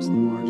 Across the Margin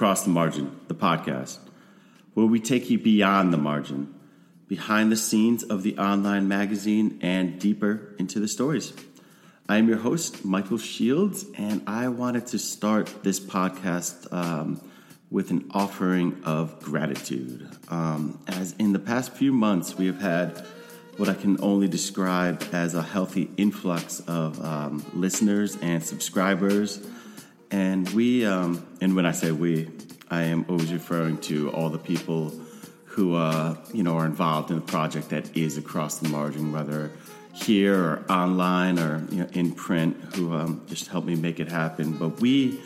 Across the Margin, the podcast, where we take you beyond the margin, behind the scenes of the online magazine, and deeper into the stories. I am your host, Michael Shields, and I wanted to start this podcast um, with an offering of gratitude. Um, as in the past few months, we have had what I can only describe as a healthy influx of um, listeners and subscribers and we, um, and when I say we, I am always referring to all the people who, uh, you know, are involved in the project that is across the margin, whether here or online or you know, in print, who um, just help me make it happen. But we,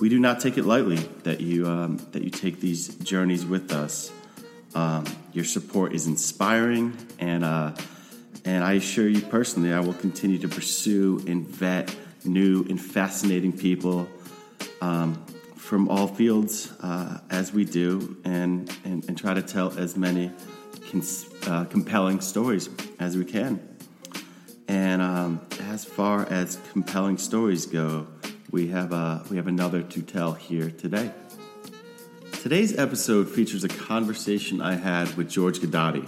we do not take it lightly that you um, that you take these journeys with us. Um, your support is inspiring, and uh, and I assure you personally, I will continue to pursue and vet new and fascinating people um, from all fields uh, as we do and, and, and, try to tell as many cons- uh, compelling stories as we can. And um, as far as compelling stories go, we have, uh, we have another to tell here today. Today's episode features a conversation I had with George Guidotti,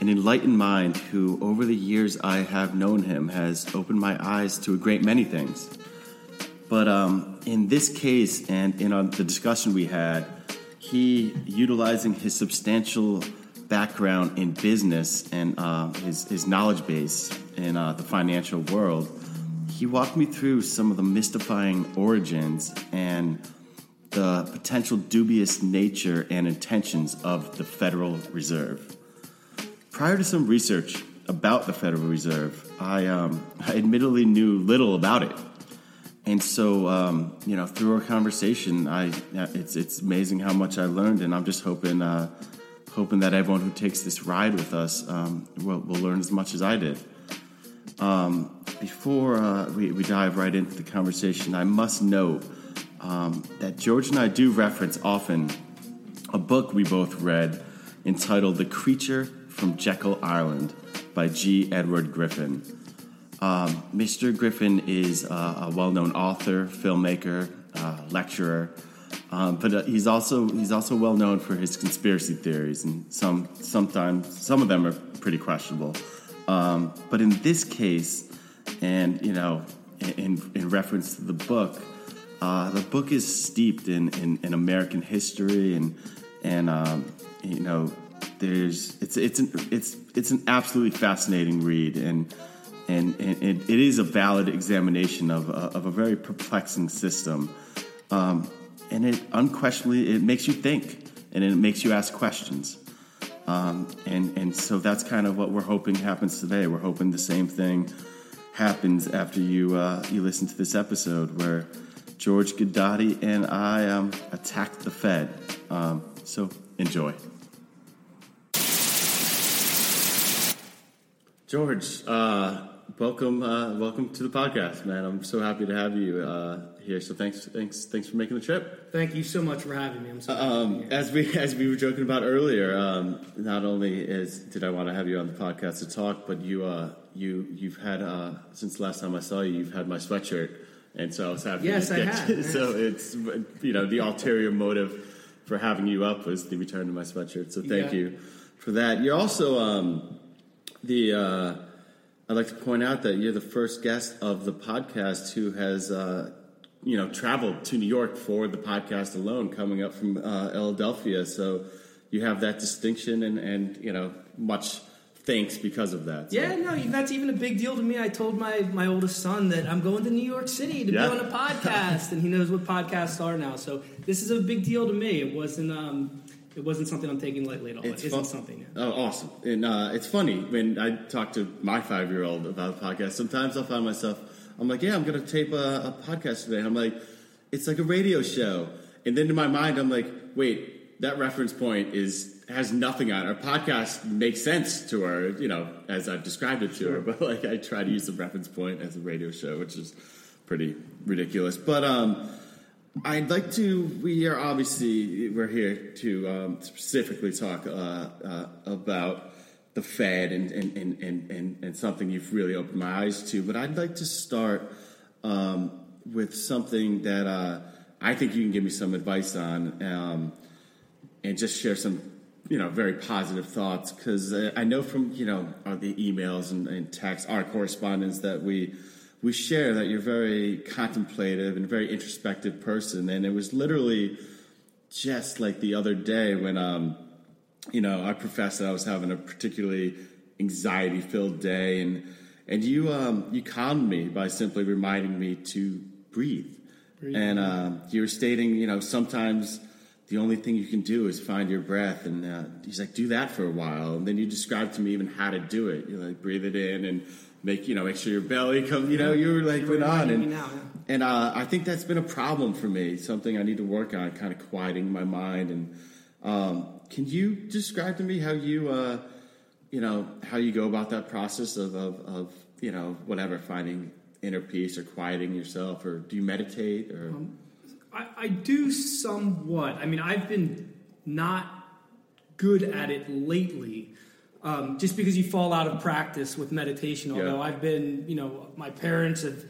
an enlightened mind who, over the years I have known him, has opened my eyes to a great many things. But um, in this case, and in uh, the discussion we had, he utilizing his substantial background in business and uh, his, his knowledge base in uh, the financial world, he walked me through some of the mystifying origins and the potential dubious nature and intentions of the Federal Reserve. Prior to some research about the Federal Reserve, I, um, I admittedly knew little about it. And so, um, you know, through our conversation, I it's it's amazing how much I learned, and I'm just hoping uh, hoping that everyone who takes this ride with us um, will, will, learn as much as I did. Um, before uh, we, we, dive right into the conversation, I must note um, that George and I do reference often a book we both read entitled "The Creature from Jekyll Island" by G. Edward Griffin. Um, Mr. Griffin is uh, a well-known author, filmmaker, uh, lecturer, um, but uh, he's also he's also well known for his conspiracy theories, and some sometimes some of them are pretty questionable. Um, but in this case, and you know, in, in reference to the book, uh, the book is steeped in, in, in American history, and and um, you know, there's it's it's an, it's it's an absolutely fascinating read, and and, and, and, it is a valid examination of, uh, of a very perplexing system. Um, and it unquestionably it makes you think and it makes you ask questions. Um, and, and so that's kind of what we're hoping happens today. We're hoping the same thing happens after you, uh, you listen to this episode where George Guidotti and I um, attacked the Fed. Um, so enjoy. George, uh, welcome, uh, welcome to the podcast, man. I'm so happy to have you uh, here. So thanks, thanks, thanks for making the trip. Thank you so much for having me. I'm so um, as we as we were joking about earlier. Um, not only is did I want to have you on the podcast to talk, but you uh, you you've had uh, since the last time I saw you, you've had my sweatshirt, and so I was happy. Yes, to get I have. You. So it's you know the ulterior motive for having you up was the return to my sweatshirt. So thank yeah. you for that. You're also um, the uh, I'd like to point out that you're the first guest of the podcast who has, uh, you know, traveled to New York for the podcast alone, coming up from uh, Philadelphia. So you have that distinction and, and you know, much thanks because of that. So- Yeah, no, that's even a big deal to me. I told my my oldest son that I'm going to New York City to Yeah. be on a podcast, and he knows what podcasts are now. So this is a big deal to me. It wasn't um, it wasn't something I'm taking lightly at all. It's it isn't fun- something. Oh, awesome! And uh, it's funny when I talk to my five-year-old about a podcast. Sometimes I'll find myself, I'm like, "Yeah, I'm going to tape a, a podcast today." And I'm like, "It's like a radio show," and then in my mind, I'm like, "Wait, that reference point is has nothing on it. Our podcast makes sense to her, you know, as I've described it to her. But like, I try to use the reference point as a radio show, which is pretty ridiculous. But um, I'd like to. We are obviously we're here to um, specifically talk uh, uh, about the Fed and and, and, and and and something you've really opened my eyes to. But I'd like to start um, with something that uh, I think you can give me some advice on, um, and just share some you know very positive thoughts because uh, I know from you know the emails and, and texts, our correspondence that we we share that you're very contemplative and very introspective person, and it was literally just like the other day when um you know I professed that I was having a particularly anxiety filled day. And and you um you calmed me by simply reminding me to breathe, and um you were stating you know sometimes the only thing you can do is find your breath. And uh, he's like do that for a while. And then you described to me even how to do it. You like breathe it in and make you know make sure your belly comes you know you were like went on and now, yeah. and uh, I think that's been a problem for me, something I need to work on, kind of quieting my mind. And um, can you describe to me how you, uh, you know, how you go about that process of, of, of, you know, whatever, finding inner peace or quieting yourself, or do you meditate, or I, I do somewhat. I mean, I've been not good at it lately, um, just because you fall out of practice with meditation. Yeah. Although I've been, you know, my parents have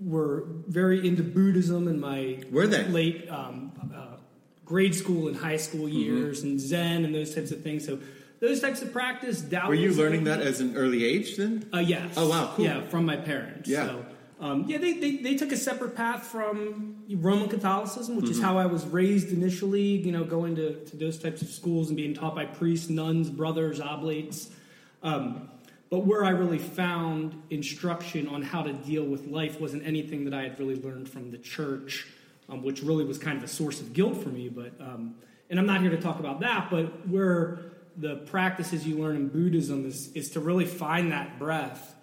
were very into Buddhism in my Were they? late um, uh, grade school and high school Mm-hmm. years, and Zen and those types of things. So those types of practice. were you learning that as an early age then? uh, yes. Oh, wow, cool. Yeah, from my parents. Yeah. So, um, yeah, they, they, they took a separate path from Roman Catholicism, which Mm-hmm. is how I was raised initially, you know, going to, to those types of schools and being taught by priests, nuns, brothers, oblates. Um, but where I really found instruction on how to deal with life wasn't anything that I had really learned from the church, um, which really was kind of a source of guilt for me. But um, and I'm not here to talk about that, but where the practices you learn in Buddhism is is to really find that breath.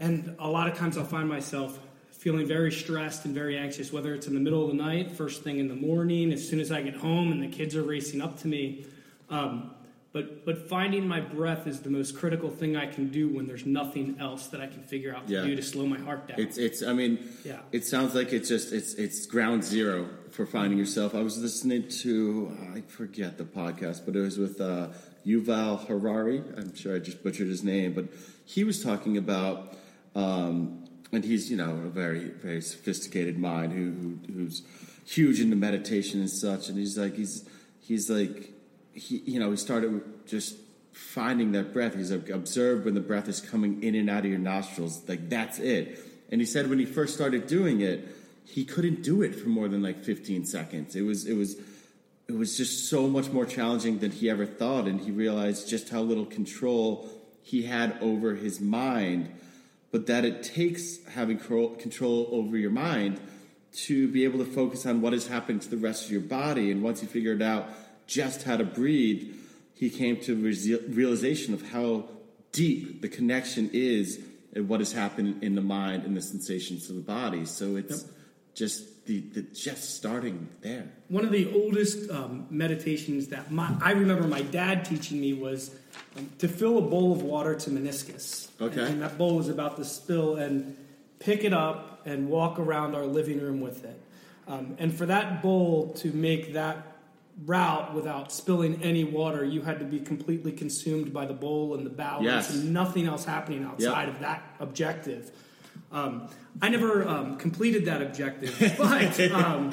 And a lot of times I'll find myself feeling very stressed and very anxious, whether it's in the middle of the night, first thing in the morning, as soon as I get home and the kids are racing up to me. Um, but but finding my breath is the most critical thing I can do when there's nothing else that I can figure out to Yeah. do to slow my heart down. It's it's. I mean, Yeah. It sounds like it's just it's it's ground zero for finding yourself. I was listening to I forget the podcast, but it was with uh, Yuval Harari. I'm sure I just butchered his name, but he was talking about, um, and he's you know a very very sophisticated mind who, who who's huge into meditation and such. And he's like he's he's like he you know he started just finding that breath. He's like, observed when the breath is coming in and out of your nostrils. Like that's it. And he said when he first started doing it, he couldn't do it for more than like 15 seconds. It was it was it was just so much more challenging than he ever thought, and he realized just how little control he had over his mind. But that it takes having control over your mind to be able to focus on what is happening to the rest of your body. And once he figured out just how to breathe, he came to realization of how deep the connection is and what has happened in the mind and the sensations of the body. So it's just the, the just starting there. One of the oldest um, meditations that my, I remember my dad teaching me was um, to fill a bowl of water to meniscus. Okay. And, that bowl was about to spill and pick it up and walk around our living room with it. Um, and for that bowl to make that route without spilling any water, you had to be completely consumed by the bowl and the balance Yes. and nothing else happening outside of that objective. Um, I never um, completed that objective, but um,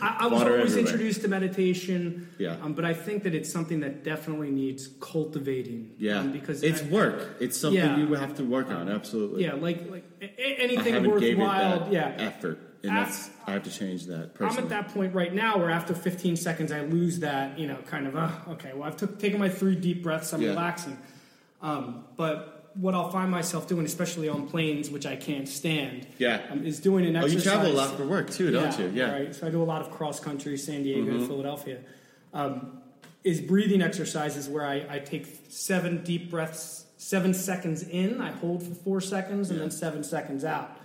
I, I was Water always everywhere. introduced to meditation. Yeah. Um, but I think that it's something that definitely needs cultivating. Yeah, um, because it's I- work. It's something Yeah. you have to work on. Absolutely. Yeah, like like a- a- I anything haven't gave it worthwhile. that Yeah, effort. and that's I have to change that. I'm at that point right now where after 15 seconds I lose that, you know, kind of, uh, okay, well, I've took, taken my three deep breaths, I'm Yeah. relaxing. Um, but what I'll find myself doing, especially on planes, which I can't stand, Yeah. um, is doing an exercise. Oh, you travel a lot for work too, don't you? Yeah. Mm-hmm. Right. So I do a lot of cross country, San Diego to Philadelphia. Um, is breathing exercises where I, I take seven deep breaths, seven seconds in, I hold for four seconds, and Yeah. then seven seconds out.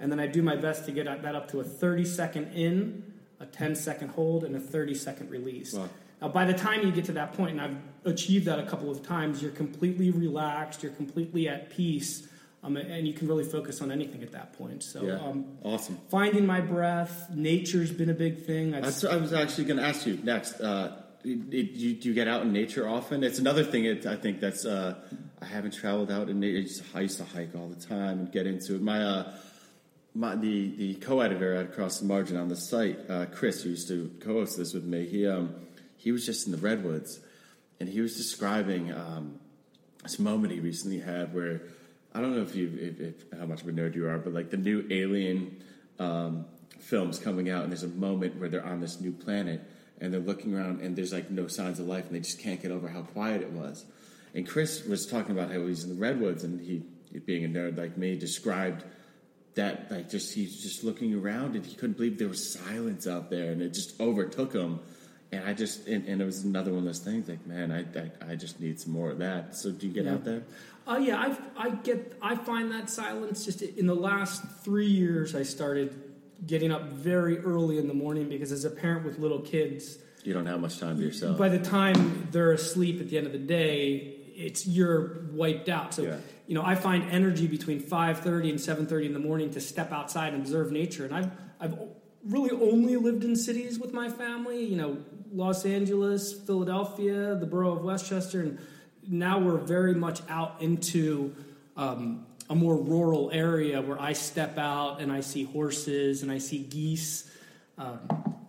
And then I do my best to get that up to a 30 second in, a 10 second hold, and a 30 second release. Wow. Now, by the time you get to that point, and I've achieved that a couple of times, you're completely relaxed, you're completely at peace, um, and you can really focus on anything at that point. So, Yeah. um, awesome. finding my breath, nature's been a big thing. I've- That's I was actually going to ask you next. Uh, it, it, you, do you get out in nature often? It's another thing. It, I think that's uh, I haven't traveled out in nature. I used, to, I used to hike all the time and get into it. My uh, my the the co-editor at Across the Margin on the site, uh, Chris, who used to co-host this with me. He um, he was just in the redwoods, and he was describing um, this moment he recently had where I don't know if you if, if, how much of a nerd you are, but like the new Alien um, films coming out, and there's a moment where they're on this new planet and they're looking around, and there's like no signs of life, and they just can't get over how quiet it was. And Chris was talking about how he's in the redwoods, and he, being a nerd like me, described that like just he's just looking around and he couldn't believe there was silence out there and it just overtook him and i just and, and it was another one of those things like man I, I i just need some more of that so do you get Yeah. out there Oh yeah, I I get I find that silence just in the last three years. I started getting up very early in the morning because as a parent with little kids, you don't have much time to yourself by the time they're asleep at the end of the day, it's you're wiped out. So Yeah. you know, I find energy between five thirty and seven thirty in the morning to step outside and observe nature. And I've I've really only lived in cities with my family. You know, Los Angeles, Philadelphia, the borough of Westchester, and now we're very much out into. Um, a more rural area where I step out and I see horses and I see geese um,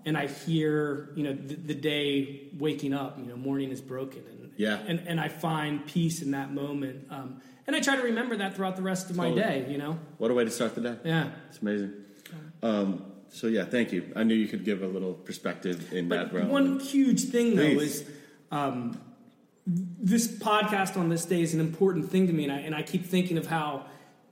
and I hear, you know, the, the day waking up, you know, morning is broken, and Yeah. and and I find peace in that moment, um, and I try to remember that throughout the rest of my Totally. day, you know, what a way to start the day yeah. it's amazing um, so yeah thank you i knew you could give a little perspective in that But realm one huge thing though Please. is um, this podcast on this day is an important thing to me, and I and I keep thinking of how.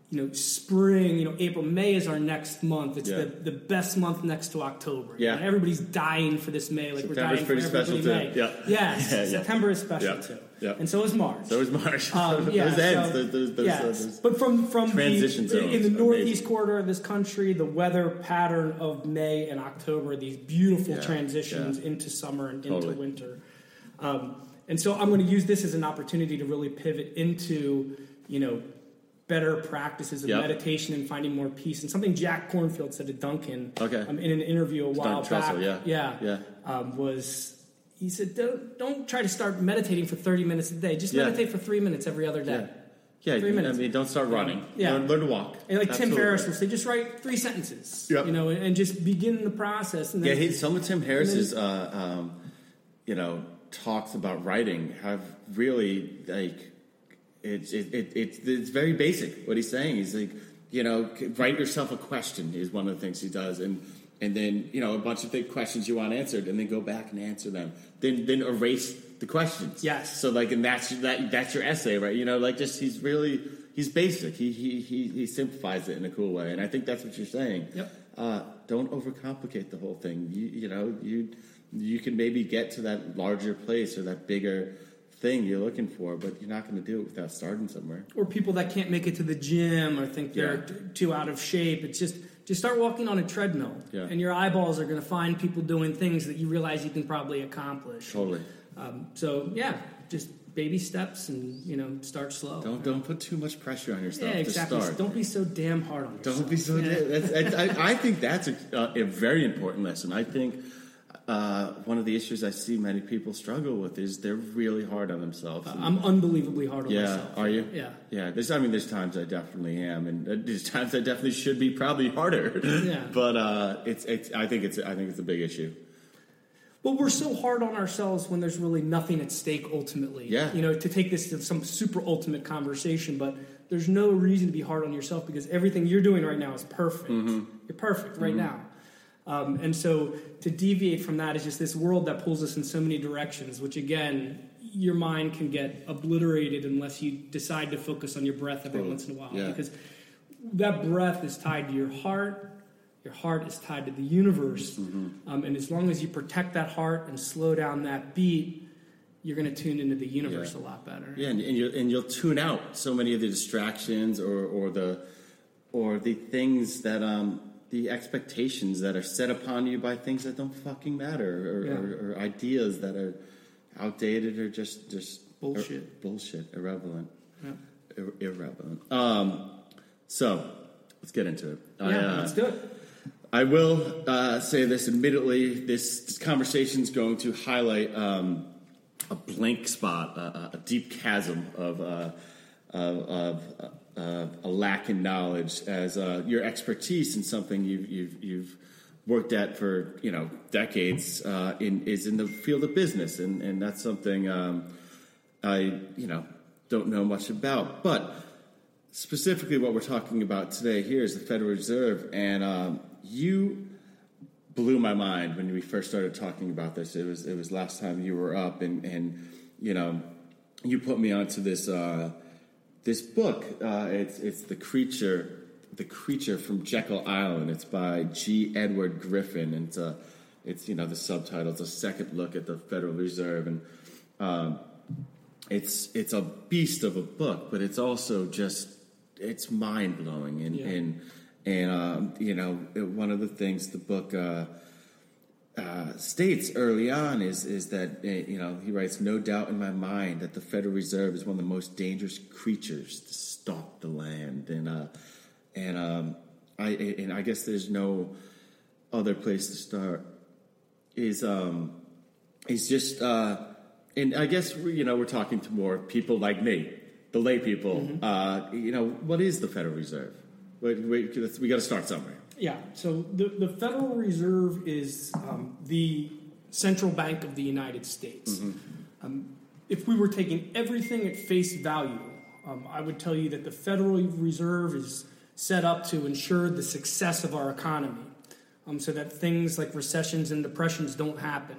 You know, spring. You know, April, May is our next month. It's Yeah. the, the best month next to October. Yeah. And everybody's dying for this May, like September's we're dying pretty for special everybody too. May. Yeah. Yes, Yeah, yeah. September is special Yeah. too. Yeah. And so is March. so is march Um, yeah, those ends so- those, those, those, those- but from from transition the, zones in the northeast amazing. corridor of this country, the weather pattern of May and October, these beautiful Yeah, transitions yeah. into summer and Totally. into winter. Um, and so I'm going to use this as an opportunity to really pivot into you know better practices of Yep. meditation and finding more peace. And something Jack Kornfield said to Duncan Okay. um, in an interview a while Duncan back, Trussell, yeah. yeah, Yeah. Um, was he said don't don't try to start meditating for 30 minutes a day. Just Yeah. meditate for three minutes every other day. yeah yeah Three minutes. i mean don't start running Yeah. learn, learn to walk And like Tim Absolutely. Ferriss will say, just write three sentences, Yep. you know, and, and just begin the process. And Yeah, he, some of Tim Ferriss's, uh, um, you know, talks about writing have really like it's it, it, it's it's very basic. What he's saying, he's like, you know, write yourself a question is one of the things he does, and and then you know a bunch of big questions you want answered, and then go back and answer them. Then then erase the questions. Yes. So like, and that's that that's your essay, right? You know, like just he's really he's basic. He he he he simplifies it in a cool way, and I think that's what you're saying Yep. uh, don't overcomplicate the whole thing. You, you know, you you can maybe get to that larger place or that bigger thing you're looking for, but you're not going to do it without starting somewhere. or people that can't make it to the gym or think they're Yeah. t- too out of shape. It's just just start walking on a treadmill, Yeah. and your eyeballs are going to find people doing things that you realize you can probably accomplish. Totally. Um, so yeah, just baby steps, and you know, start slow. Don't don't put too much pressure on yourself yeah, exactly. to start. Don't be so damn hard on yourself. Don't be so. Yeah. That's, I, I think that's a, uh, a very important lesson. I think uh, one of the issues I see many people struggle with is they're really hard on themselves. I'm unbelievably hard on yeah, myself. are you? Yeah. yeah. There's, I mean, there's times I definitely am, and there's times I definitely should be probably harder. Yeah. but uh, it's, it's. I think it's. I think it's a big issue. But we're so hard on ourselves when there's really nothing at stake ultimately. Yeah. You know, to take this to some super ultimate conversation, but there's no reason to be hard on yourself because everything you're doing right now is perfect. You're perfect right now. Um, and so to deviate from that is just this world that pulls us in so many directions, which again, your mind can get obliterated unless you decide to focus on your breath every once in a while. Yeah. Because that breath is tied to your heart. Your heart is tied to the universe. Mm-hmm. Um, and as long as you protect that heart and slow down that beat, you're going to tune into the universe Yeah. a lot better. Yeah, and, and and you'll tune out so many of the distractions or or the or the things that um the expectations that are set upon you by things that don't fucking matter or, Yeah. or, or ideas that are outdated or just just Bullshit. ir- bullshit, irrelevant, Yeah. ir- irrelevant. Um, so let's get into it. I, Yeah, uh, let's do it. I will uh, say this admittedly, this, this conversation is going to highlight um, a blank spot, a, a deep chasm of, uh, of, of uh, a lack in knowledge as uh, your expertise in something you've, you've, you've worked at for you know decades uh, in, is in the field of business, and, and that's something um, I you know don't know much about, but specifically what we're talking about today here is the Federal Reserve, and um, you blew my mind when we first started talking about this. It was it was last time you were up, and and you know you put me onto this uh, this book. Uh, it's it's the creature the creature from Jekyll Island. It's by G. Edward Griffin, and it's a it's you know the subtitle. It's a second look at the Federal Reserve, and um, it's it's a beast of a book, but it's also just it's mind blowing and Yeah. and and um, you know one of the things the book uh, uh, states early on is is that uh, you know he writes no doubt in my mind that the Federal Reserve is one of the most dangerous creatures to stalk the land and uh, and um, I and I guess there's no other place to start is um is just uh and I guess you know we're talking to more people like me, the lay people. Uh, you know what is the Federal Reserve? We, we, we got to start somewhere. Yeah, so the, the Federal Reserve is um, the central bank of the United States. Um, if we were taking everything at face value, um, I would tell you that the Federal Reserve is set up to ensure the success of our economy um, so that things like recessions and depressions don't happen.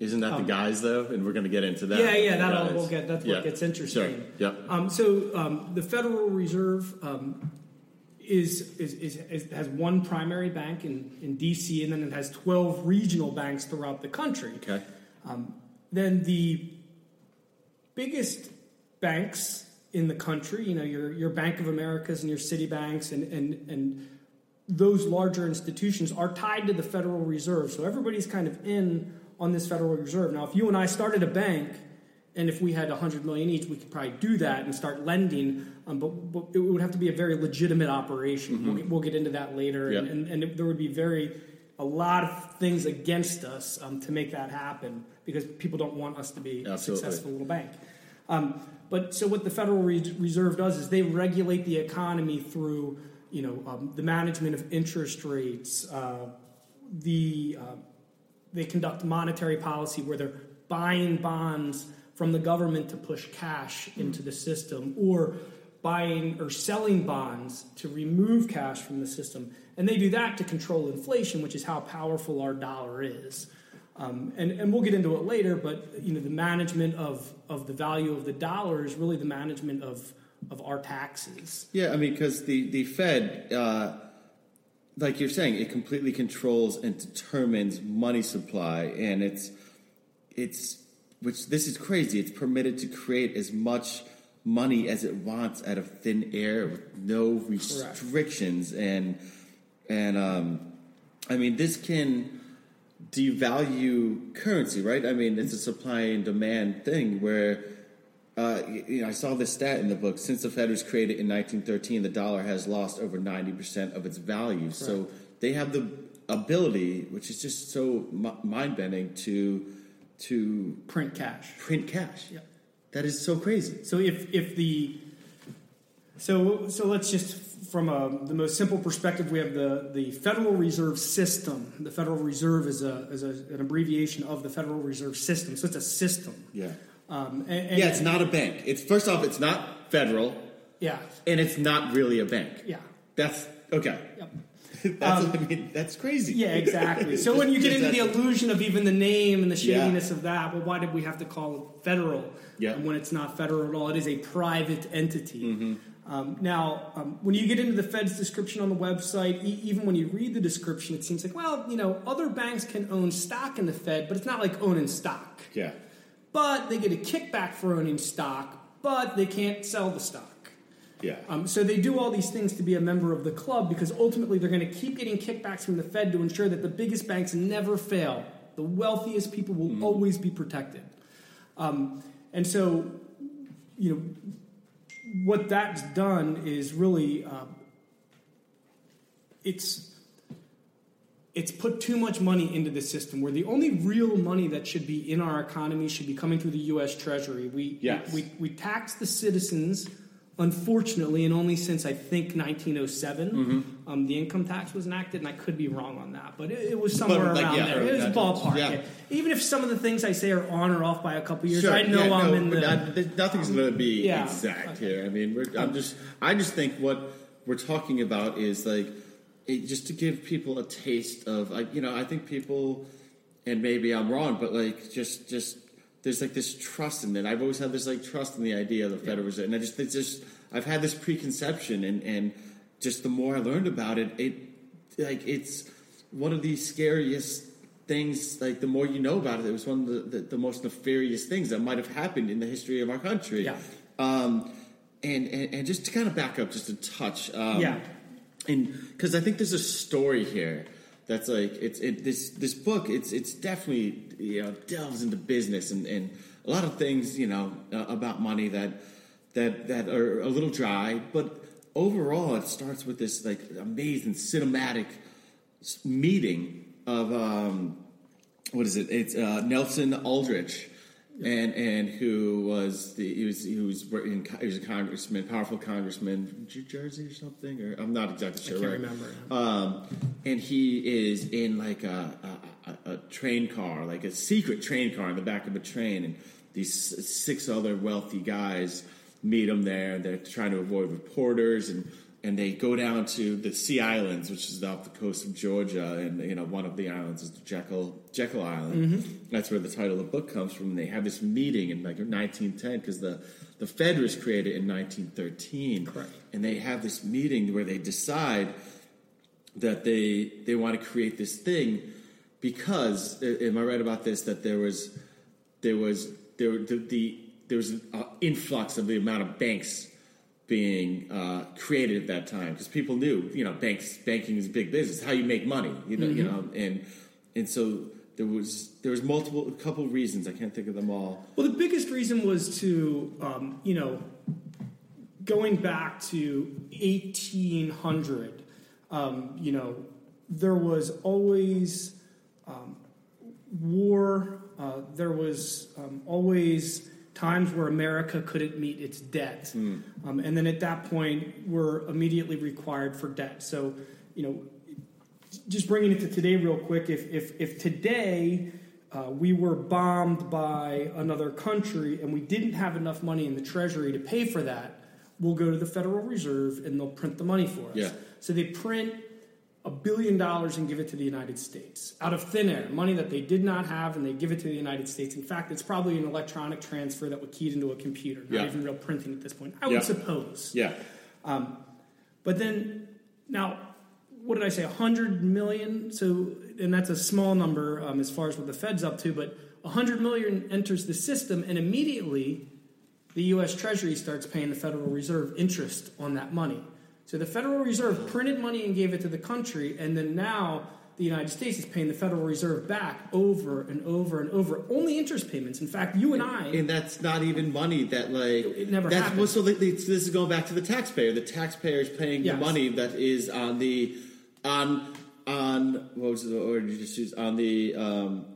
Isn't that the guys though? And we're going to get into that. Um, Yeah, yeah, that'll we'll get. That's Yeah. what gets interesting. Sure. Yep. Um, so um, the Federal Reserve um, is, is, is, is has one primary bank in, in D.C. and then it has twelve regional banks throughout the country. Okay. Um, then the biggest banks in the country, you know, your your Bank of Americas and your Citibanks and and and those larger institutions are tied to the Federal Reserve. So everybody's kind of in on this Federal Reserve. Now, if you and I started a bank, and if we had 100 million each, we could probably do that and start lending, um, but, but it would have to be a very legitimate operation. We'll, get, we'll get into that later, and, Yeah. and, and it- there would be very a lot of things against us um, to make that happen because people don't want us to be a successful little bank. Um, but so what the Federal Reserve does is they regulate the economy through, you know, um, the management of interest rates. Uh, the uh, they conduct monetary policy where they're buying bonds from the government to push cash into the system, or buying or selling bonds to remove cash from the system. And they do that to control inflation, which is how powerful our dollar is. Um, and, and we'll get into it later, but you know the management of, of the value of the dollar is really the management of, of our taxes. Yeah, I mean, because the the Fed, uh, like you're saying, it completely controls and determines money supply, and it's it's which this is crazy. It's permitted to create as much money as it wants out of thin air with no restrictions, and and um, I mean, this can devalue currency, right? I mean, it's a supply and demand thing where. Uh, you know, I saw this stat in the book. Since the Fed was created in 1913, the dollar has lost over 90% of its value. So they have the ability, which is just so mind bending, to to Print cash. print cash. Yeah. That is so crazy. So if if the so so let's just from a, the most simple perspective, we have the the Federal Reserve System. The Federal Reserve is a is a, an abbreviation of the Federal Reserve System. So it's a system. Yeah. Um, and, and- Yeah, it's not a bank. It's first off, it's not federal. Yeah. and it's not really a bank. Yeah. That's okay. Yep. That's I mean that's crazy. Yeah, exactly. So Just- when you get into the illusion of even the name and the Yeah. shadiness of that, well, why did we have to call it federal? Yeah. When it's not federal at all, it is a private entity. Mm-hmm. Um, now, um, when you get into the Fed's description on the website, e- even when you read the description, it seems like, well, you know, other banks can own stock in the Fed, but it's not like owning stock. yeah. But they get a kickback for owning stock, but they can't sell the stock. Yeah. Um, so they do all these things to be a member of the club because ultimately they're going to keep getting kickbacks from the Fed to ensure that the biggest banks never fail. The wealthiest people will always be protected. Um, and so, you know, what that's done is really uh, it's it's put too much money into the system where the only real money that should be in our economy should be coming through the U.S. Treasury. We Yes. we, we tax the citizens, unfortunately, and only since I think 1907, Mm-hmm. um, the income tax was enacted, and I could be wrong on that, but it, it was somewhere like, around yeah, there. It was ballpark. yeah. Even if some of the things I say are on or off by a couple years, Sure, I know yeah, I'm no, in the. There's- nothing's going to be exact here. I mean, we're, I'm just, I just think what we're talking about is like, it, just to give people a taste of, like, you know, I think people, and maybe I'm wrong, but like, just, just, there's like this trust in it. I've always had this like trust in the idea of the Federal Reserve, and I just, it's just, I've had this preconception, and and just the more I learned about it, it, like, it's one of the scariest things like the more you know about it it was one of the, the, the most nefarious things that might have happened in the history of our country Yeah. um, and, and and just to kind of back up just a touch um, Yeah. and because i think there's a story here that's like it's it, this this book it's it's definitely you know delves into business and, and a lot of things you know uh, about money that that that are a little dry but overall it starts with this like amazing cinematic meeting of um, what is it? It's uh, Nelson Aldrich, and and who was the he was he was in, he was a congressman, powerful congressman, New Jersey or something, or I'm not exactly sure. can't right? remember. Um, and he is in like a, a, a, a train car, like a secret train car in the back of a train, and these six other wealthy guys meet him there. and They're trying to avoid reporters, and and they go down to the Sea Islands, which is off the coast of Georgia, and you know one of the islands is Jekyll Jekyll Island. Mm-hmm. That's where the title of the book comes from. And they have this meeting in like 1910 because the the Fed was created in 1913, Correct. and they have this meeting where they decide that they they want to create this thing because am I right about this that there was there was there the, the there was an uh, influx of the amount of banks being uh, created at that time because people knew you know banks banking is big business. How you make money you know you know and and so there was there was multiple a couple reasons I can't think of them all. Well, the biggest reason was to, um, you know, going back to 1800, um, you know, there was always um, war, uh, there was um, always times where America couldn't meet its debt. Um, and then at that point, we're immediately required for debt. So, you know, just bringing it to today real quick if if, if today uh, we were bombed by another country and we didn't have enough money in the treasury to pay for that we'll go to the federal reserve and they'll print the money for us Yeah. so they print a billion dollars and give it to the united states out of thin air money that they did not have and they give it to the united states in fact it's probably an electronic transfer that would keyed into a computer not Yeah. even real printing at this point i Yeah. would suppose yeah but then, now, what did I say? 100 million? So, and that's a small number um, as far as what the Fed's up to, but 100 million enters the system, and immediately the U.S. Treasury starts paying the Federal Reserve interest on that money. So the Federal Reserve printed money and gave it to the country, and then now the United States is paying the Federal Reserve back over and over and over. Only interest payments. In fact, you and I. and that's not even money that like It never that's, happened. Well, so this is going back to the taxpayer. The taxpayer is paying Yes. the money that is on the on on what was the word you just used on the um,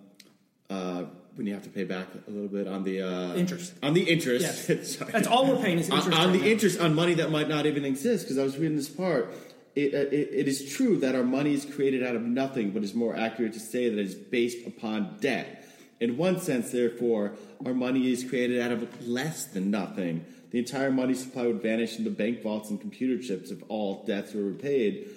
uh, when you have to pay back a little bit on the uh, Interest. on the interest. Yes. Sorry. that's all we're paying is on, interest. on right the now. interest on money that might not even exist. Because I was reading this part. It, uh, it, it is true that our money is created out of nothing, but it's more accurate to say that it is based upon debt. In one sense, therefore, our money is created out of less than nothing. the entire money supply would vanish into bank vaults and computer chips if all debts were repaid.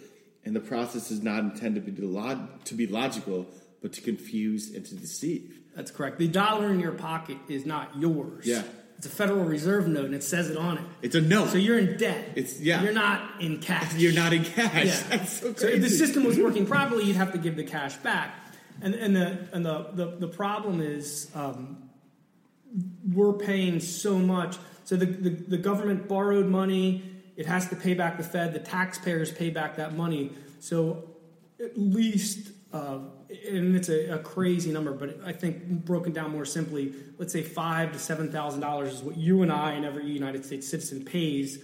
And the process is not intended to be, log- to be logical, but to confuse and to deceive. That's correct. The dollar in your pocket is not yours. Yeah. It's a Federal Reserve note, and it says it on it. It's a note. So you're in debt. It's- yeah. You're not in cash. You're not in cash. Yeah. That's so So if the system was working properly, you'd have to give the cash back. And and the and the the, the problem is um, we're paying so much. So the, the the government borrowed money. It has to pay back the Fed. The taxpayers pay back that money. So at least. Uh, and it's a, a crazy number, but I think broken down more simply, let's say five to seven thousand dollars is what you and I and every United States citizen pays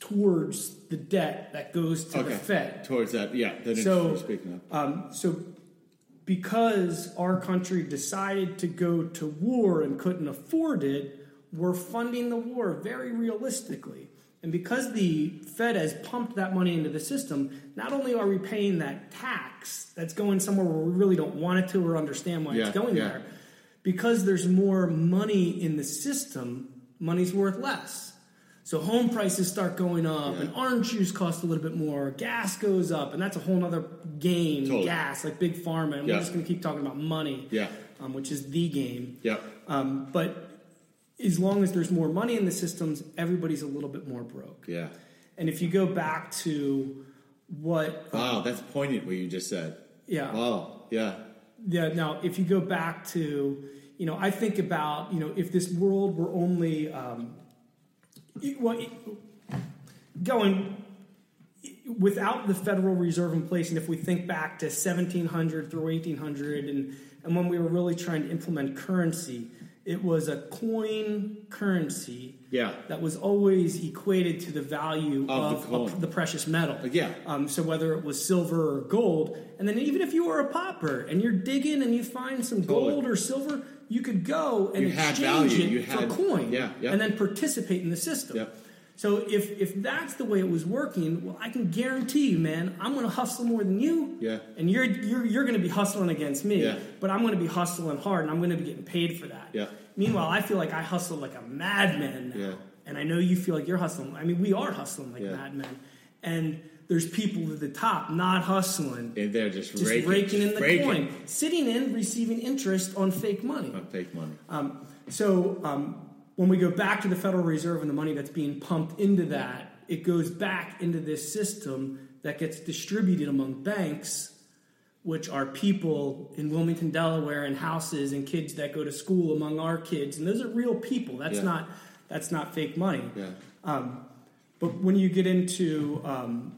towards the debt that goes to okay. the Fed. Towards that, yeah. That So- speaking of. Um, so, because our country decided to go to war and couldn't afford it, we're funding the war very realistically. And because the Fed has pumped that money into the system, not only are we paying that tax that's going somewhere where we really don't want it to or understand why Yeah, it's going yeah. there, because there's more money in the system, money's worth less. So home prices start going up, Yeah. and orange juice costs a little bit more. Gas goes up, and that's a whole other game. Totally. Gas, like big pharma, and we're just going to keep talking about money, Yeah. um, which is the game. Yeah. Um, but as long as there's more money in the systems, everybody's a little bit more broke. Yeah. And if you go back to what, Wow, that's poignant what you just said. yeah, Wow. Yeah. Yeah. Now, if you go back to, you know, I think about, you know, if this world were only, um, well, going without the Federal Reserve in place, and if we think back to 1700 through 1800, and and when we were really trying to implement currency, it was a coin currency. Yeah. That was always equated to the value Of of, the the precious metal. Yeah. Um, so whether it was silver or gold, and then even if you were a pauper and you're digging and you find some Totally. gold or silver, you could go and You exchange it You for had- coin, yeah, yeah. and then participate in the system. Yep. So if if that's the way it was working, well, I can guarantee you, man, I'm going to hustle more than you. Yeah. And you're you're you're going to be hustling against me. Yeah. But I'm going to be hustling hard, and I'm going to be getting paid for that. Yeah. Meanwhile, I feel like I hustle like a madman now. Yeah. And I know you feel like you're hustling. I mean, we are hustling like Yeah. madmen. And there's people at the top not hustling, And they're just, just raking, raking, in the raking coin, sitting in, receiving interest on fake money. on fake money. Um, so um, when we go back to the Federal Reserve and the money that's being pumped into that, it goes back into this system that gets distributed among banks, which are people in Wilmington, Delaware, and houses and kids that go to school among our kids, and those are real people. That's Yeah. not that's not fake money. Yeah. Um, but when you get into um,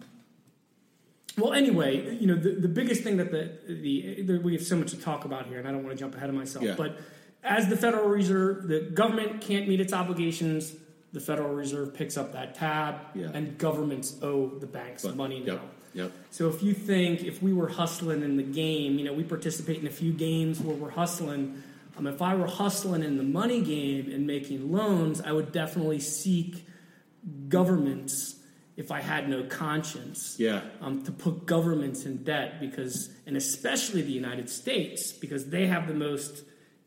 well, anyway, you know the, the biggest thing that the, the the we have so much to talk about here, and I don't want to jump ahead of myself. Yeah. But as the Federal Reserve, the government can't meet its obligations. The Federal Reserve picks up that tab, Yeah. and governments owe the banks But- money yep, now. Yep. So if you think if we were hustling in the game, you know, we participate in a few games where we're hustling. Um, if I were hustling in the money game and making loans, I would definitely seek governments if I had no conscience. Yeah. Um, to put governments in debt because, and especially the United States, because they have the most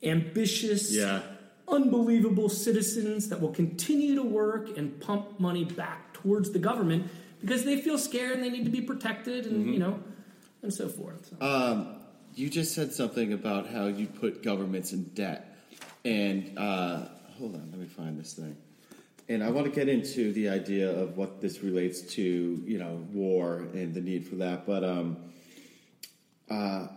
ambitious, Yeah. unbelievable citizens that will continue to work and pump money back towards the government because they feel scared and they need to be protected and Mm-hmm. you know and so forth. So, Um, you just said something about how you put governments in debt, and uh, hold on, let me find this thing. And I want to get into the idea of what this relates to, you know, war and the need for that. But um, uh,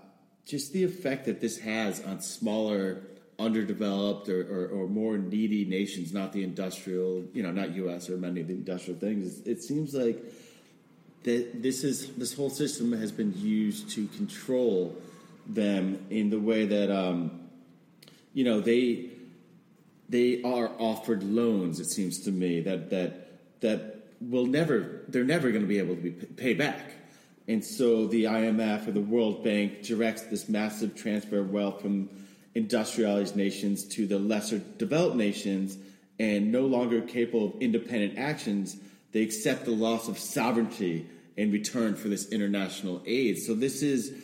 just the effect that this has on smaller, underdeveloped, or, or, or more needy nations, not the industrial, you know, not U.S. or many of the industrial things. It seems like that this is this whole system has been used to control them in the way that um, you know they they are offered loans. It seems to me that that that will never they're never going to be able to be pay back. And so the IMF or the World Bank directs this massive transfer of wealth from industrialized nations to the lesser developed nations, and no longer capable of independent actions, they accept the loss of sovereignty in return for this international aid. So this is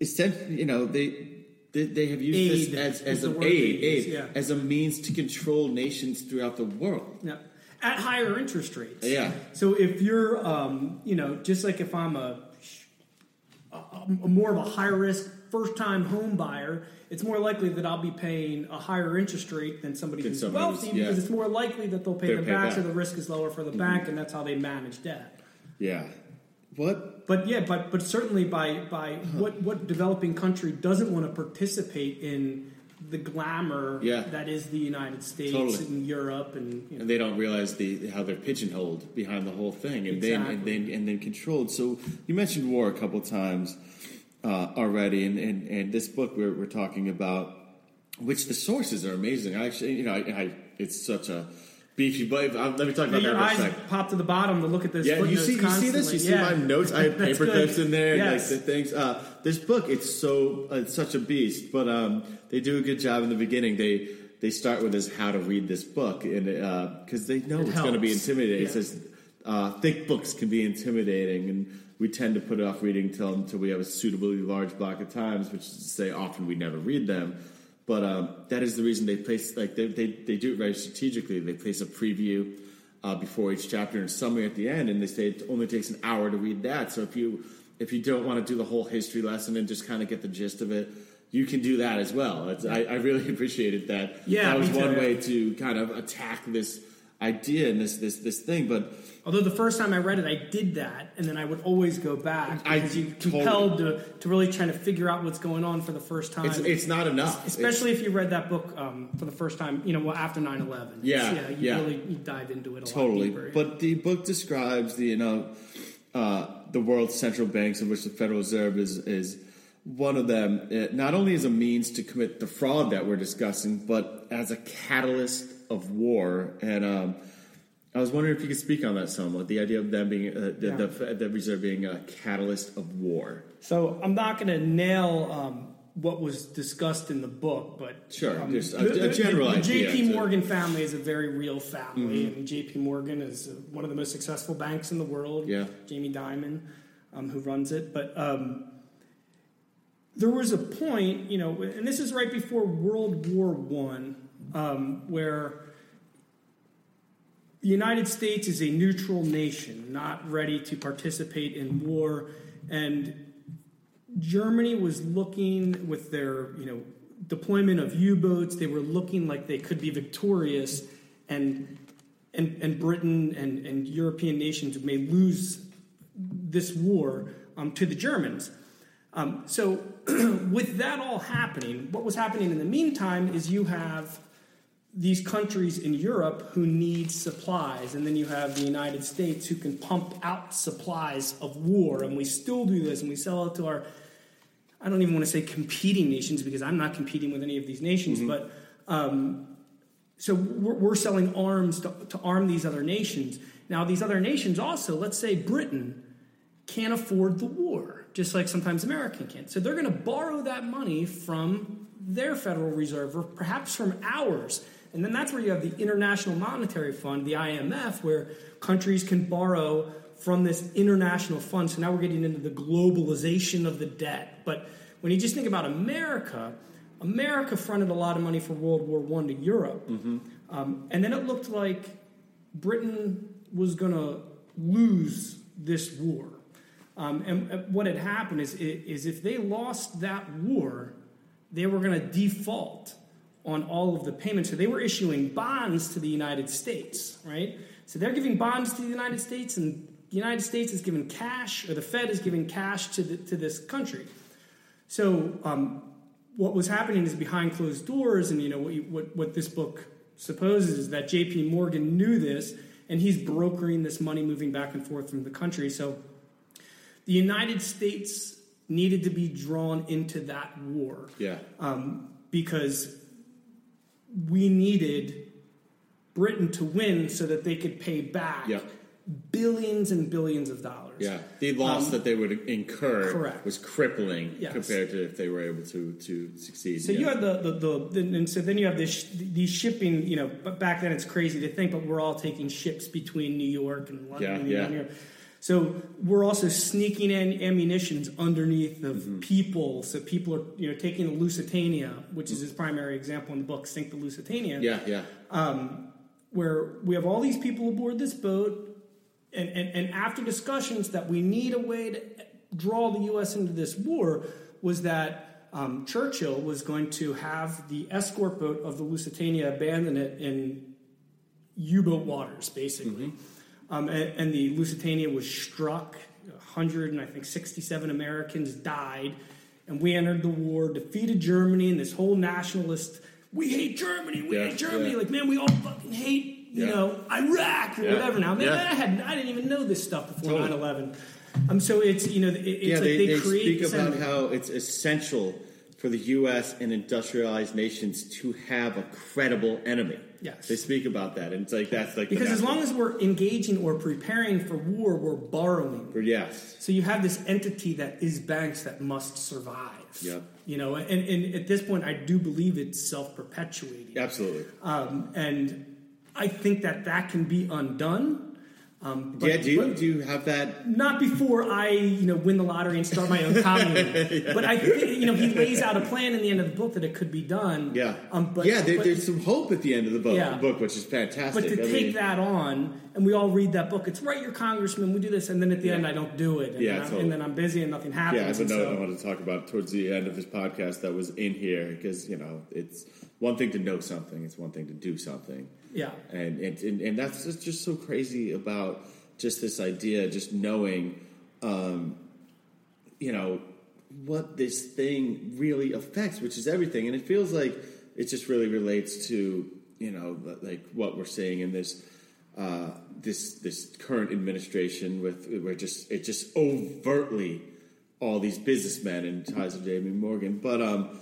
essentially, you know, they they, they have used Aid this as, as an aid, aid yeah. as a means to control nations throughout the world. yeah. at higher interest rates. Yeah. So if you're, um, you know, just like if I'm a, a, a more of a high risk first time home buyer, it's more likely that I'll be paying a higher interest rate than somebody Than who's somebody who's- wealthy yeah. because it's more likely that they'll pay They'll them pay back, back. Mm-hmm. so the risk is lower for the bank, and that's how they manage debt. Yeah. What? But yeah, but but certainly by by what what developing country doesn't want to participate in the glamour Yeah. that is the United States Totally. and Europe and you know, and they don't realize the how they're pigeonholed behind the whole thing, and then and then and then controlled. So you mentioned war a couple times uh, already, and, and and this book we're, we're talking about, which the sources are amazing. I actually, you know, I, I it's such a beefy. But uh, let me talk about your that eyes for a sec. pop to the bottom to look at this. Yeah, you see, you see this. You see my notes. I have paper clips in there, Yes. like the things. Uh, this book, it's so uh, it's such a beast, but um, they do a good job in the beginning. They they start with this how to read this book, and because they know It it's going to be intimidating. It says uh, thick books can be intimidating, and we tend to put it off reading till until we have a suitably large block of times, which is to say, often we never read them. But um, that is the reason they place like they, they they do it very strategically. They place a preview uh, before each chapter and summary at the end, and they say it only takes an hour to read that. So if you if you don't want to do the whole history lesson and just kind of get the gist of it, you can do that as well. It's, I, I really appreciated that. Yeah, that was one way to kind of attack this idea and this this this thing. But Although the first time I read it, I did that, and then I would always go back I because you totally- compelled to, to really trying to figure out what's going on for the first time. it's it's not enough. Especially if you read that book um, for the first time, you know, well, after 9-11. Yeah, yeah, you yeah. really you dive into it a totally. lot deeper. But the book describes the you know uh, the world's central banks, of which the Federal Reserve is is one of them. Not only as a means to commit the fraud that we're discussing, but as a catalyst of war. And um, I was wondering if you could speak on that somewhat. The idea of them being uh, the, Yeah. the, the Reserve being a catalyst of war. So I'm not going to nail um, what was discussed in the book, but Sure, um, just a- the- a the- general the, idea J.P. Morgan family is a very real family, and J.P. Morgan is uh, one of the most successful banks in the world. Yeah. Jamie Dimon, um, who runs it, but. Um, there was a point, you know, and this is right before World War One, um, where the United States is a neutral nation, not ready to participate in war, and Germany was looking with their, you know, deployment of U-boats. They were looking like they could be victorious, and and and Britain and and European nations may lose this war um, to the Germans. Um, so, with that all happening, what was happening in the meantime is you have these countries in Europe who need supplies, and then you have the United States who can pump out supplies of war, and we still do this, and we sell it to our I don't even want to say competing nations because I'm not competing with any of these nations, but um, so we're, we're selling arms to, to arm these other nations. Now, these other nations also, let's say Britain, can't afford the war, just like sometimes American can. So they're going to borrow that money from their Federal Reserve or perhaps from ours. And then that's where you have the International Monetary Fund, the IMF, where countries can borrow from this international fund. So now we're getting into the globalization of the debt. But when you just think about America, America fronted a lot of money for World War One to Europe, um, and then it looked like Britain was going to lose this war. Um, and uh, what had happened is, is if they lost that war, they were going to default on all of the payments. So they were issuing bonds to the United States, right? So they're giving bonds to the United States, and the United States is giving cash, or the Fed is giving cash to, the, to this country. So um, what was happening is behind closed doors, and you know what, you, what what this book supposes is that J.P. Morgan knew this, and he's brokering this money moving back and forth from the country. So the United States needed to be drawn into that war Yeah. um, because we needed Britain to win so that they could pay back Yeah. billions and billions of dollars. Yeah, the loss Um, that they would incur correct. was crippling Yes. compared to if they were able to to succeed. So yeah. you had the, the, the, and so then you have this these shipping you know but back then it's crazy to think but we're all taking ships between New York and London Yeah, and yeah. New York. So we're also sneaking in ammunitions underneath of Mm-hmm. people. So people are you know taking the Lusitania, which is his primary example in the book, sink the Lusitania. yeah, yeah, where we have all these people aboard this boat, and, and, and after discussions that we need a way to draw the U.S. into this war, was that um, Churchill was going to have the escort boat of the Lusitania abandon it in U-boat waters, basically. Um, and, and the Lusitania was struck. 100 and I think 67 Americans died. And we entered the war, defeated Germany, and this whole nationalist, we hate Germany, we Yeah, hate Germany. yeah. Like, man, we all fucking hate, you Yeah. know, Iraq or whatever now. Man. I, had, I didn't even know this stuff before Totally. 9 11. Um, so it's, you know, it, it's yeah, like they, they, they create speak about enemy. how it's essential for the U.S. and industrialized nations to have a credible enemy. Yes. they speak about that, and it's like that's like Because as long as we're engaging or preparing for war, we're borrowing. yes, So you have this entity that is banks that must survive. Yep. You know, and, and at this point, I do believe it's self perpetuating. absolutely. Um, and I think that that can be undone. Um, but, yeah, do you do you have that? not before I, you know, win the lottery and start my own commune. But I think, you know, he lays out a plan in the end of the book that it could be done. Yeah, Um, but, yeah, there, but, there's some hope at the end of the book, Yeah. book which is fantastic. but to I take mean, that on, and we all read that book, it's write your congressman, we do this, and then at the Yeah. end I don't do it. And, Yeah, then totally. and then I'm busy and nothing happens. Yeah, I have a note so- I want to talk about towards the end of this podcast that was in here because you know it's one thing to know something, it's one thing to do something, yeah. and and and, and that's just, so crazy about just this idea, just knowing, um, you know, what this thing really affects, which is everything, and it feels like it just really relates to you know like what we're seeing in this. Uh, this this current administration with where just it just overtly all these businessmen and ties of Jamie Morgan, but um,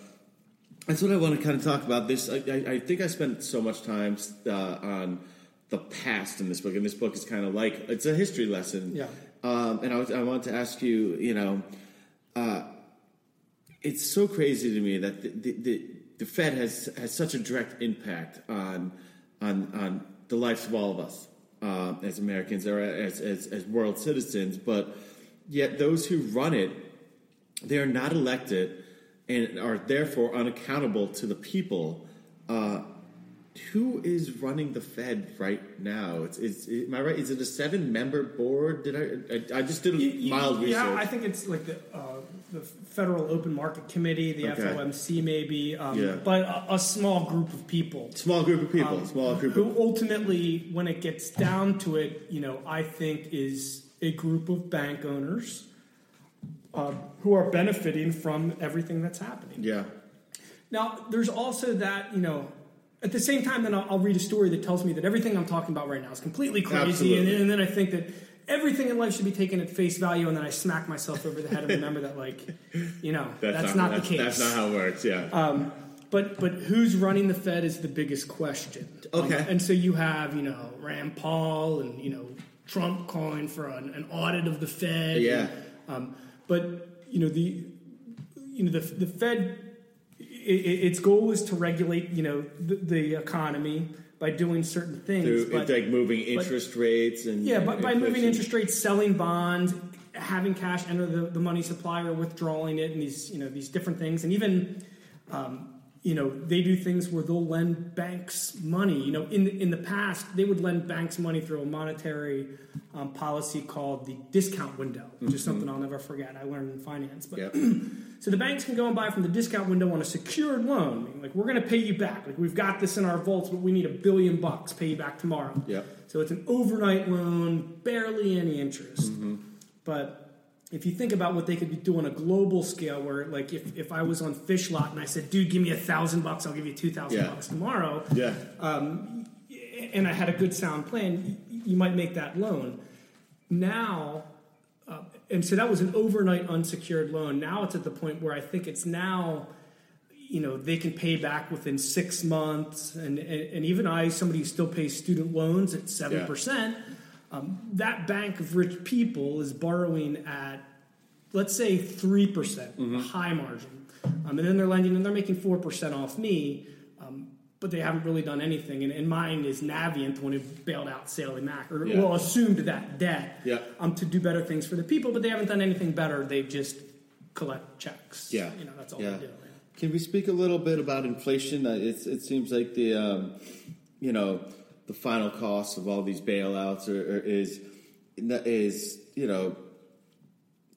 that's what I want to kind of talk about. This, I, I, I think I spent so much time uh, on the past in this book, and this book is kind of like it's a history lesson. Yeah. Um, and I, was, I want to ask you, you know, uh, it's so crazy to me that the, the, the, the Fed has has such a direct impact on on on the lives of all of us uh, as Americans or as, as as world citizens, but yet those who run it they are not elected and are therefore unaccountable to the people. Uh, who is running the Fed right now? It's, it's, am I right? Is it a seven-member board? Did I? I, I just did a You- you- mild research. Yeah, I think it's like the uh, the Federal Open Market Committee, the Okay. FOMC, maybe, um, Yeah. but a, a small group of people. small group of people. um, small group who of ultimately, when it gets down to it, you know, I think is a group of bank owners um, who are benefiting from everything that's happening. yeah, Now, there's also that, you know, at the same time, then I'll, I'll read a story that tells me that everything I'm talking about right now is completely crazy, and, and then I think that everything in life should be taken at face value, and then I smack myself over the head and remember that, like, you know, that's, not, that's, the case. That's not how it works. Yeah. Um, but but who's running the Fed is the biggest question. Um, Okay. and so you have you know Rand Paul and you know Trump calling for an, an audit of the Fed. Yeah. Um, but you know the you know the the Fed. its goal is to regulate you know the, the economy by doing certain things. Through, but, like moving interest rates and yeah, by, by moving interest rates, selling bonds, having cash enter the, the money supply or withdrawing it, and these you know these different things, and even um, you know they do things where they'll lend banks money. You know, in the, in the past they would lend banks money through a monetary um, policy called the discount window, which is something I'll never forget. I learned in finance, but. Yep. So the banks can go and buy from the discount window on a secured loan. Like we're going to pay you back. Like we've got this in our vaults, but we need a billion bucks. Pay you back tomorrow. Yep. So it's an overnight loan, barely any interest. Mm-hmm. But if you think about what they could do on a global scale, where like if, if I was on Fish Lot and I said, "Dude, give me a thousand bucks, I'll give you two thousand Yeah. bucks tomorrow," Yeah. and I had a good sound plan, you might make that loan. Now, uh, and so that was an overnight unsecured loan. Now it's at the point where I think it's now, you know, they can pay back within six months, and and, and even I, somebody who still pays student loans at seven percent, um, that bank of rich people is borrowing at, let's say three percent, high margin, um, and then they're lending and they're making four percent off me. Um, but they haven't really done anything, and, and mine is Navient, the one who bailed out Sallie Mae, or Yeah. well assumed that debt Yeah. um, to do better things for the people, but they haven't done anything better. They've just collect checks. Yeah, you know that's all yeah. they do. Can we speak a little bit about inflation? Uh, It's, it seems like the, um, you know, the final cost of all these bailouts are, are, is is you know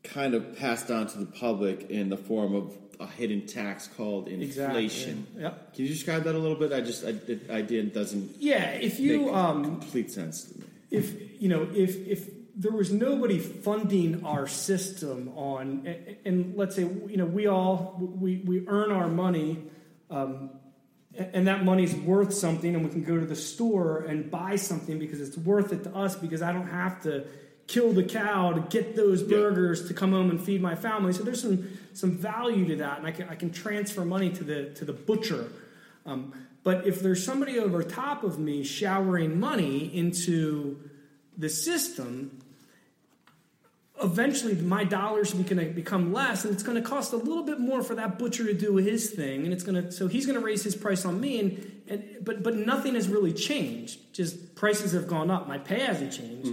kind of passed on to the public in the form of a hidden tax called inflation. Exactly. Yep. Can you describe that a little bit? I just I, the idea doesn't Yeah, if you make um, complete sense to me. if you know if if there was nobody funding our system on and, and let's say you know we all we we earn our money um, and that money's worth something and we can go to the store and buy something because it's worth it to us because I don't have to kill the cow to get those Yeah. burgers to come home and feed my family so there's some some value to that and I can I can transfer money to the to the butcher um, but if there's somebody over top of me showering money into the system, eventually my dollars are going to become less, and it's going to cost a little bit more for that butcher to do his thing, and it's going to so he's going to raise his price on me, and, and but but nothing has really changed. Just prices have gone up. My pay hasn't changed,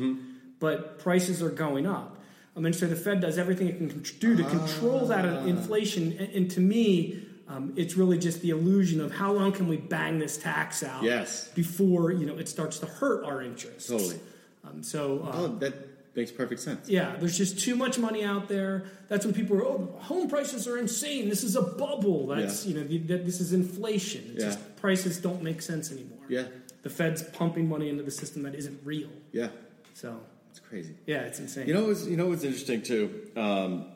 but prices are going up. I mean, so the Fed does everything it can do to control that inflation, and, and to me. Um, it's really just the illusion of how long can we bang this tax out Yes. before you know it starts to hurt our interests. Totally. Um, so uh, Oh, that makes perfect sense. yeah, there's just too much money out there. That's when people are, oh, home prices are insane. This is a bubble. That's Yeah. you know, the, that this is inflation. It's Yeah. just prices don't make sense anymore. Yeah. the Fed's pumping money into the system that isn't real. Yeah, So it's crazy. yeah, it's insane. You know, what's, you know what's interesting too. Um,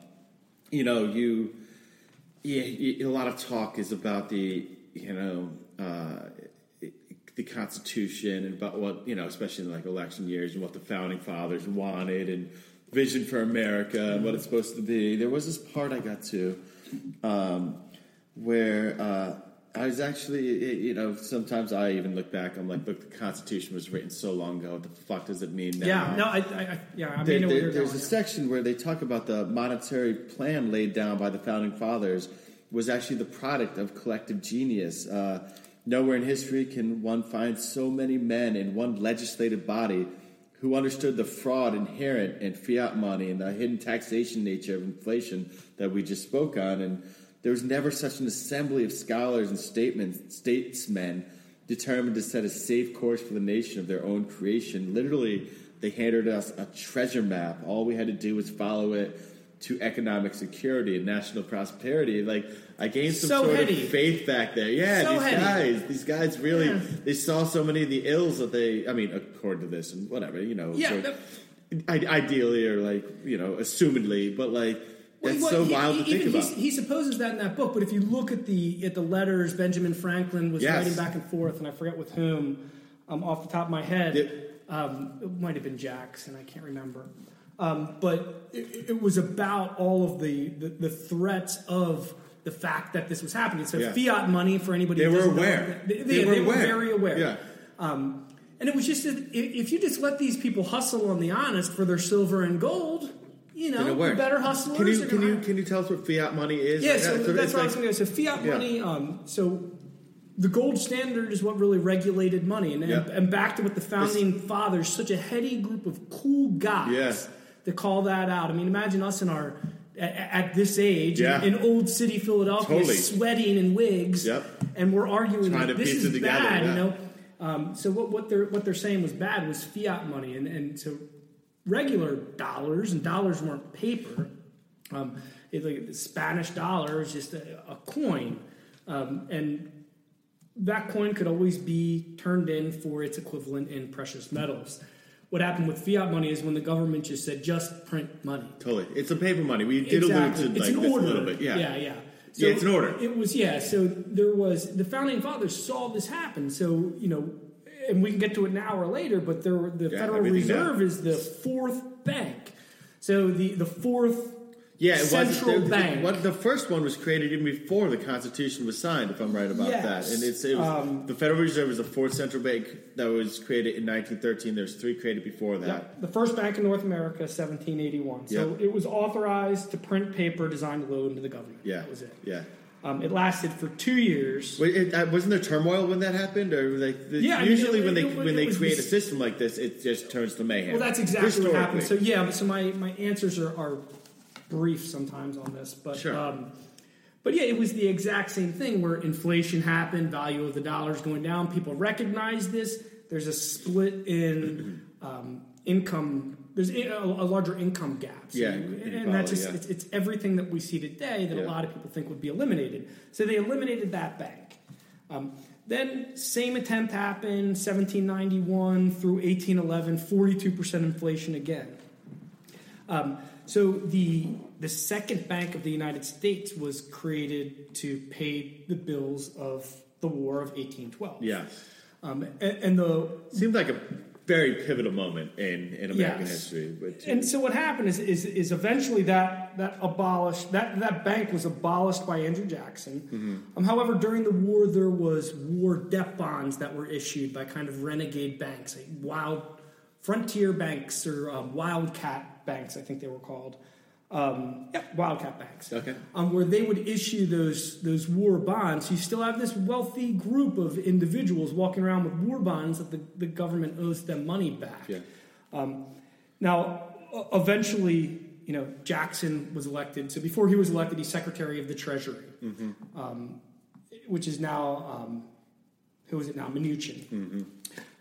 you know, you, yeah, you, a lot of talk is about the, you know, uh, the Constitution and about what you know, especially in like election years and what the founding fathers wanted and vision for America and what it's supposed to be. There was this part I got to um, where. Uh, I was actually, you know, sometimes I even look back. I'm like, look, the Constitution was written so long ago. What the fuck does it mean now? yeah, no, I, I, yeah, I There- mean, there- there's going. a yeah. section where they talk about the monetary plan laid down by the founding fathers was actually the product of collective genius. Uh, nowhere in history can one find so many men in one legislative body who understood the fraud inherent in fiat money and the hidden taxation nature of inflation that we just spoke on. And there was never such an assembly of scholars and statesmen determined to set a safe course for the nation of their own creation. Literally, they handed us a treasure map. All we had to do was follow it to economic security and national prosperity. Like I gained some So sort heady. of faith back there. Yeah, So these heady. guys, these guys really Yeah. they saw so many of the ills that they. I mean, according to this and whatever, you know. Yeah, sort- that- I- ideally or like you know, assumedly, but like that's well, so he- wild to he- think about. He, supposes that in that book, but if you look at the at the letters Benjamin Franklin was Yes. writing back and forth, and I forget with whom, um, off the top of my head, um, it might have been Jackson, I can't remember, um, but it, it was about all of the, the the threats of the fact that this was happening. So Yeah. fiat money for anybody They who were doesn't know, aware. they, They they were were aware. very aware. Yeah. Um, and it was just that if you just let these people hustle on the honest for their silver and gold, you know, the better hustlers. Can you can you can you tell us what fiat money is? yeah, so it's that's what I was going to go. So fiat Yeah. money. Um, so the gold standard is what really regulated money, and, Yeah. and back to what the founding fathers, such a heady group of cool guys, Yeah. To call that out. I mean, imagine us in our at, at this age Yeah. in, in old city Philadelphia, Totally. sweating in wigs, Yep. and we're arguing Trying like, this is together, bad, yeah. you know. Um, so what, what they're what they're saying was bad was fiat money, and and so regular dollars and dollars weren't paper. Um, it, like the Spanish dollar is just a, a coin, um, and that coin could always be turned in for its equivalent in precious metals. What happened with fiat money is when the government just said just print money. Totally, it's a paper money. We did Exactly. allude to it's like an this order. a little bit. Yeah, yeah, yeah. Yeah, it's an order. It was yeah. So there was the founding fathers saw this happen. So you know, and we can get to it an hour later. But there, the Yeah, Federal Reserve down. is the fourth bank. So the the fourth Yeah, it central was, bank. What, the first one was created even before the Constitution was signed, if I'm right about Yes. that. And it's it was, Um, the Federal Reserve was the fourth central bank that was created in 1913. There's three created before that. The first bank in North America, 1781. So Yep. it was authorized to print paper designed to loan to the government. Yeah, that was it. Yeah. Um, it lasted for two years. Wait, it, uh, wasn't there turmoil when that happened, or like the, Yeah, I mean, usually it- when they it- it when they create a system like this, it just turns to mayhem. Well, that's exactly what happened. So yeah, but so my, my answers are, are brief sometimes on this, but Sure. um, but yeah, it was the exact same thing where inflation happened, value of the dollar's going down. People recognize this. there's a split in um, income. There's a, a larger income gap. So- Yeah, and that's just yeah. it's, it's everything that we see today that Yeah. a lot of people think would be eliminated. So they eliminated that bank. Um, then same attempt happened 1791 through 1811, 42% inflation again. Um, so the the second bank of the United States was created to pay the bills of the War of 1812. Yeah. Um, and, and the Seemed like a very pivotal moment in, in American Yes. history. But and so what happened is, is, is eventually that that abolished that that bank was abolished by Andrew Jackson. Um, however, during the war, there was war debt bonds that were issued by kind of renegade banks, like wild frontier banks or um, wildcat banks, I think they were called. Um, yeah, wildcat banks. Okay. Um, where they would issue those those war bonds. You still have this wealthy group of individuals walking around with war bonds that the, the government owes them money back. yeah. Um, now, eventually, you know, Jackson was elected. So before he was elected, he's Secretary of the Treasury, um, which is now um, who is it now? Mnuchin.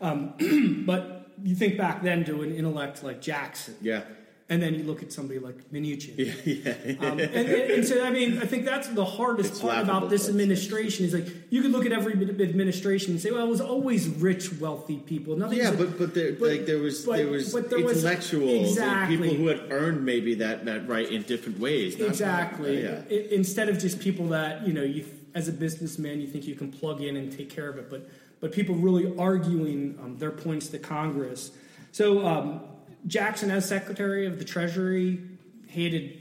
Um, but you think back then to an intellect like Jackson, Yeah. And then you look at somebody like Mnuchin. Yeah. yeah. Um, and, and, and so, I mean, I think that's the hardest It's part about this administration is like you could look at every administration and say, well, it was always rich, wealthy people. Nothing. Yeah, but but there but- like there was but- there was but there was- intellectuals Exactly. people who had earned maybe that, that right in different ways. not- exactly. Yeah. I- instead of just people that you know, you as a businessman, you think you can plug in and take care of it, but but people really arguing um, their points to Congress. So um, Jackson, as Secretary of the Treasury, hated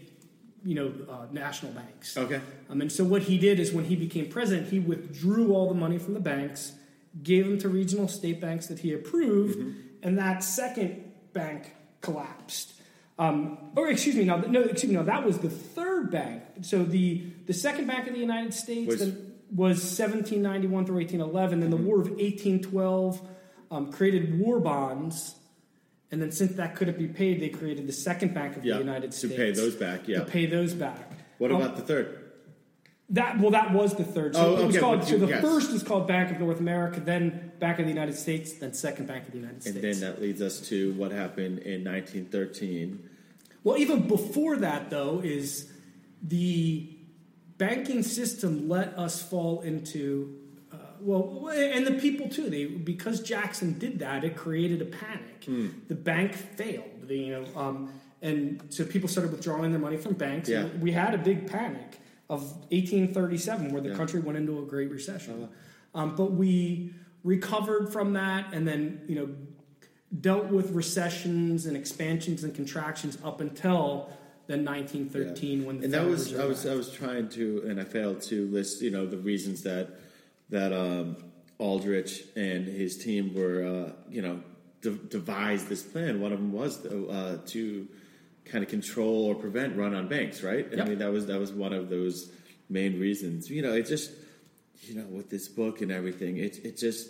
you know uh, national banks. Okay. Um, and so what he did is when he became president, he withdrew all the money from the banks, gave them to regional state banks that he approved, Mm-hmm. and that second bank collapsed. Um, or excuse me, no, no, excuse me, no, that was the third bank. So the the second bank of the United States Was- was 1791 through 1811. Then the War of 1812 um, created war bonds. And then, since that couldn't be paid, they created the second bank of Yeah, the United States. to States pay those back, yeah. to pay those back. What Um, about the third? that well, that was the third. So Oh, it was okay, called. but So you- the yes. first was called Bank of North America, then Bank of the United States, then Second Bank of the United States. And States. then that leads us to what happened in 1913. well, even before that, though, is the banking system let us fall into. Well, and the people too. They because Jackson did that, it created a panic. Hmm. The bank failed. You know, um, and so people started withdrawing their money from banks. Yeah. We had a big panic of 1837, where the Yeah. country went into a great recession. Um, but we recovered from that, and then you know dealt with recessions and expansions and contractions up until then 1913 when the and that was I was I was trying to and I failed to list you know the reasons that that um, Aldrich and his team were uh, you know de- devised this plan. One of them was uh, to kind of control or prevent run on banks, right? Yep. I mean that was that was one of those main reasons. You know, it just you know with this book and everything, it it just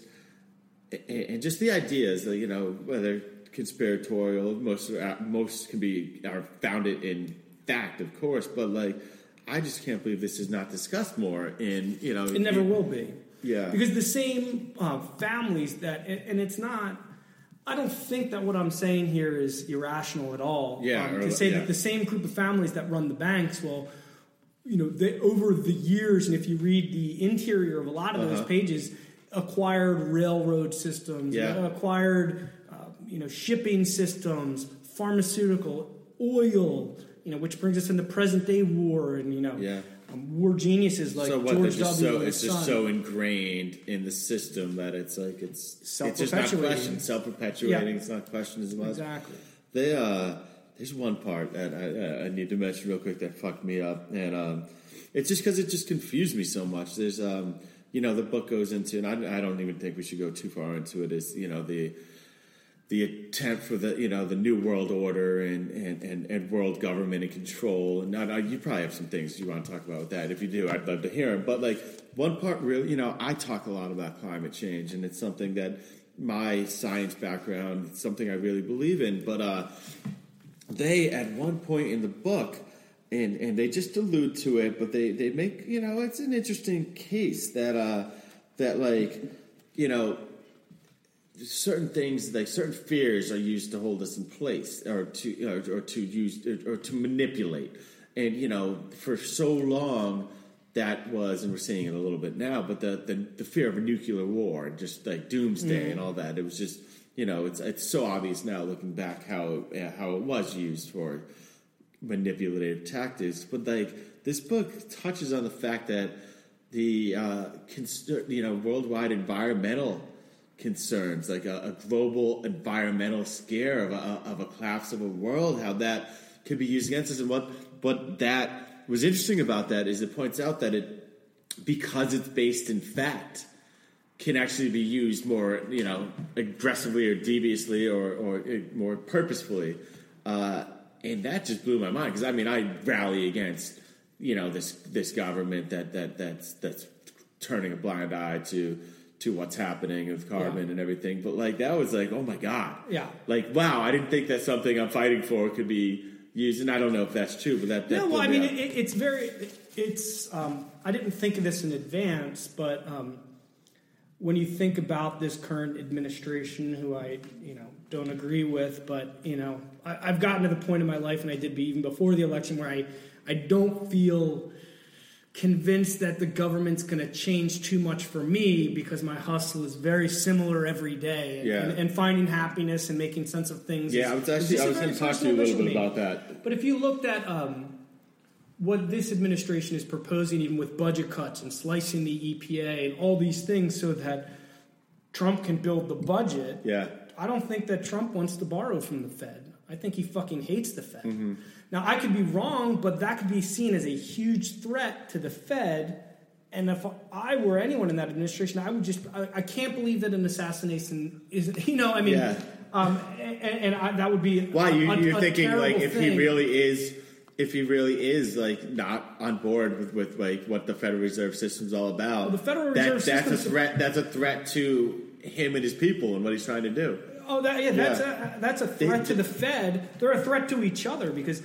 and just the ideas, you know, whether conspiratorial, most most can be are founded in fact, of course, but like I just can't believe this is not discussed more in you know it never in- will be. Yeah. because the same uh, families that and, and it's not. I don't think that what I'm saying here is irrational at all. Yeah, um, or- to say yeah. that the same group of families that run the banks, well, you know, they over the years, and if you read the interior of a lot of those Uh-huh. pages, acquired railroad systems, Yeah. acquired, uh, you know, shipping systems, pharmaceutical, oil, you know, which brings us into present day war, and you know, Yeah. War geniuses like so what George W. so it's just son. so ingrained in the system that it's like it's it's just not Self-perpetuating. questioned, self perpetuating. Yeah. It's not questioned as much. exactly. They uh, there's one part that I, uh, I need to mention real quick that fucked me up, and um, it's just because it just confused me so much. There's um, you know, the book goes into, and I, I don't even think we should go too far into it. Is you know the the attempt for the you know the new world order and and, and, and world government and control. And you probably have some things you want to talk about with that. If you do I'd love to hear them but like one part really you know I talk a lot about climate change and it's something that my science background it's something I really believe in. But uh they at one point in the book and and they just allude to it but they they make you know it's an interesting case that uh that like you know certain things like certain fears are used to hold us in place or to or, or to use or, or to manipulate. And you know for so long that was and we're seeing it a little bit now but the the, the fear of a nuclear war and just like doomsday and all that it was just you know it's it's so obvious now looking back how how it was used for manipulative tactics. But like this book touches on the fact that the uh, you know worldwide environmental concerns, like a, a global environmental scare of a, of a collapse of a world, how that could be used against us. And what what that was interesting about that is it points out that it because it's based in fact can actually be used more you know aggressively or deviously or, or more purposefully. Uh, and that just blew my mind because I mean I rally against you know this this government that that that's that's turning a blind eye to to what's happening with carbon Yeah. and everything. But like that was like, oh my god, Yeah. like wow, I didn't think that something I'm fighting for could be used, and I don't know if that's true, but that, that No, well, I mean, it, it's very, it's. Um, I didn't think of this in advance, but um, when you think about this current administration, who I, you know, don't agree with, but you know, I, I've gotten to the point in my life, and I did be even before the election, where I, I don't feel convinced that the government's going to change too much for me because my hustle is very similar every day, Yeah. and, and finding happiness and making sense of things. yeah, is- I was actually I was going to talk to you a little bit about that. But if you looked at um, what this administration is proposing, even with budget cuts and slicing the EPA and all these things, so that Trump can build the budget, Yeah, I don't think that Trump wants to borrow from the Fed. I think he fucking hates the Fed. Mm-hmm. Now, I could be wrong, but that could be seen as a huge threat to the Fed. And if I were anyone in that administration, I would just, I, I can't believe that an assassination is, you know, I mean, Yeah. um, and, and I, that would be why you, a- a- you're a thinking like if he really is. If he really is like not on board with, with like what the Federal Reserve System's all about, Well, the Federal that- Reserve that's a threat. That's a threat to him and his people and what he's trying to do. Oh, that, yeah, that's Yeah. a that's a threat to the Fed. They're a threat to each other because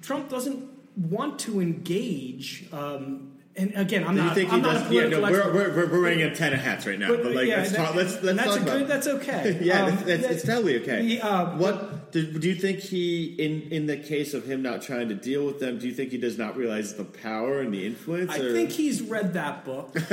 Trump doesn't want to engage. Um, and again, I'm not. I'm not does? a Yeah, political no, expert. we're, we're, we're, wearing a ten of hats right now, but, like yeah, let's that- talk. Let's let's that's talk good, That's okay. yeah, Um, that's, that's, that- it's totally okay. the, uh, what do, do you think he in in the case of him not trying to deal with them? Do you think he does not realize the power and the influence? I or? think he's read that book.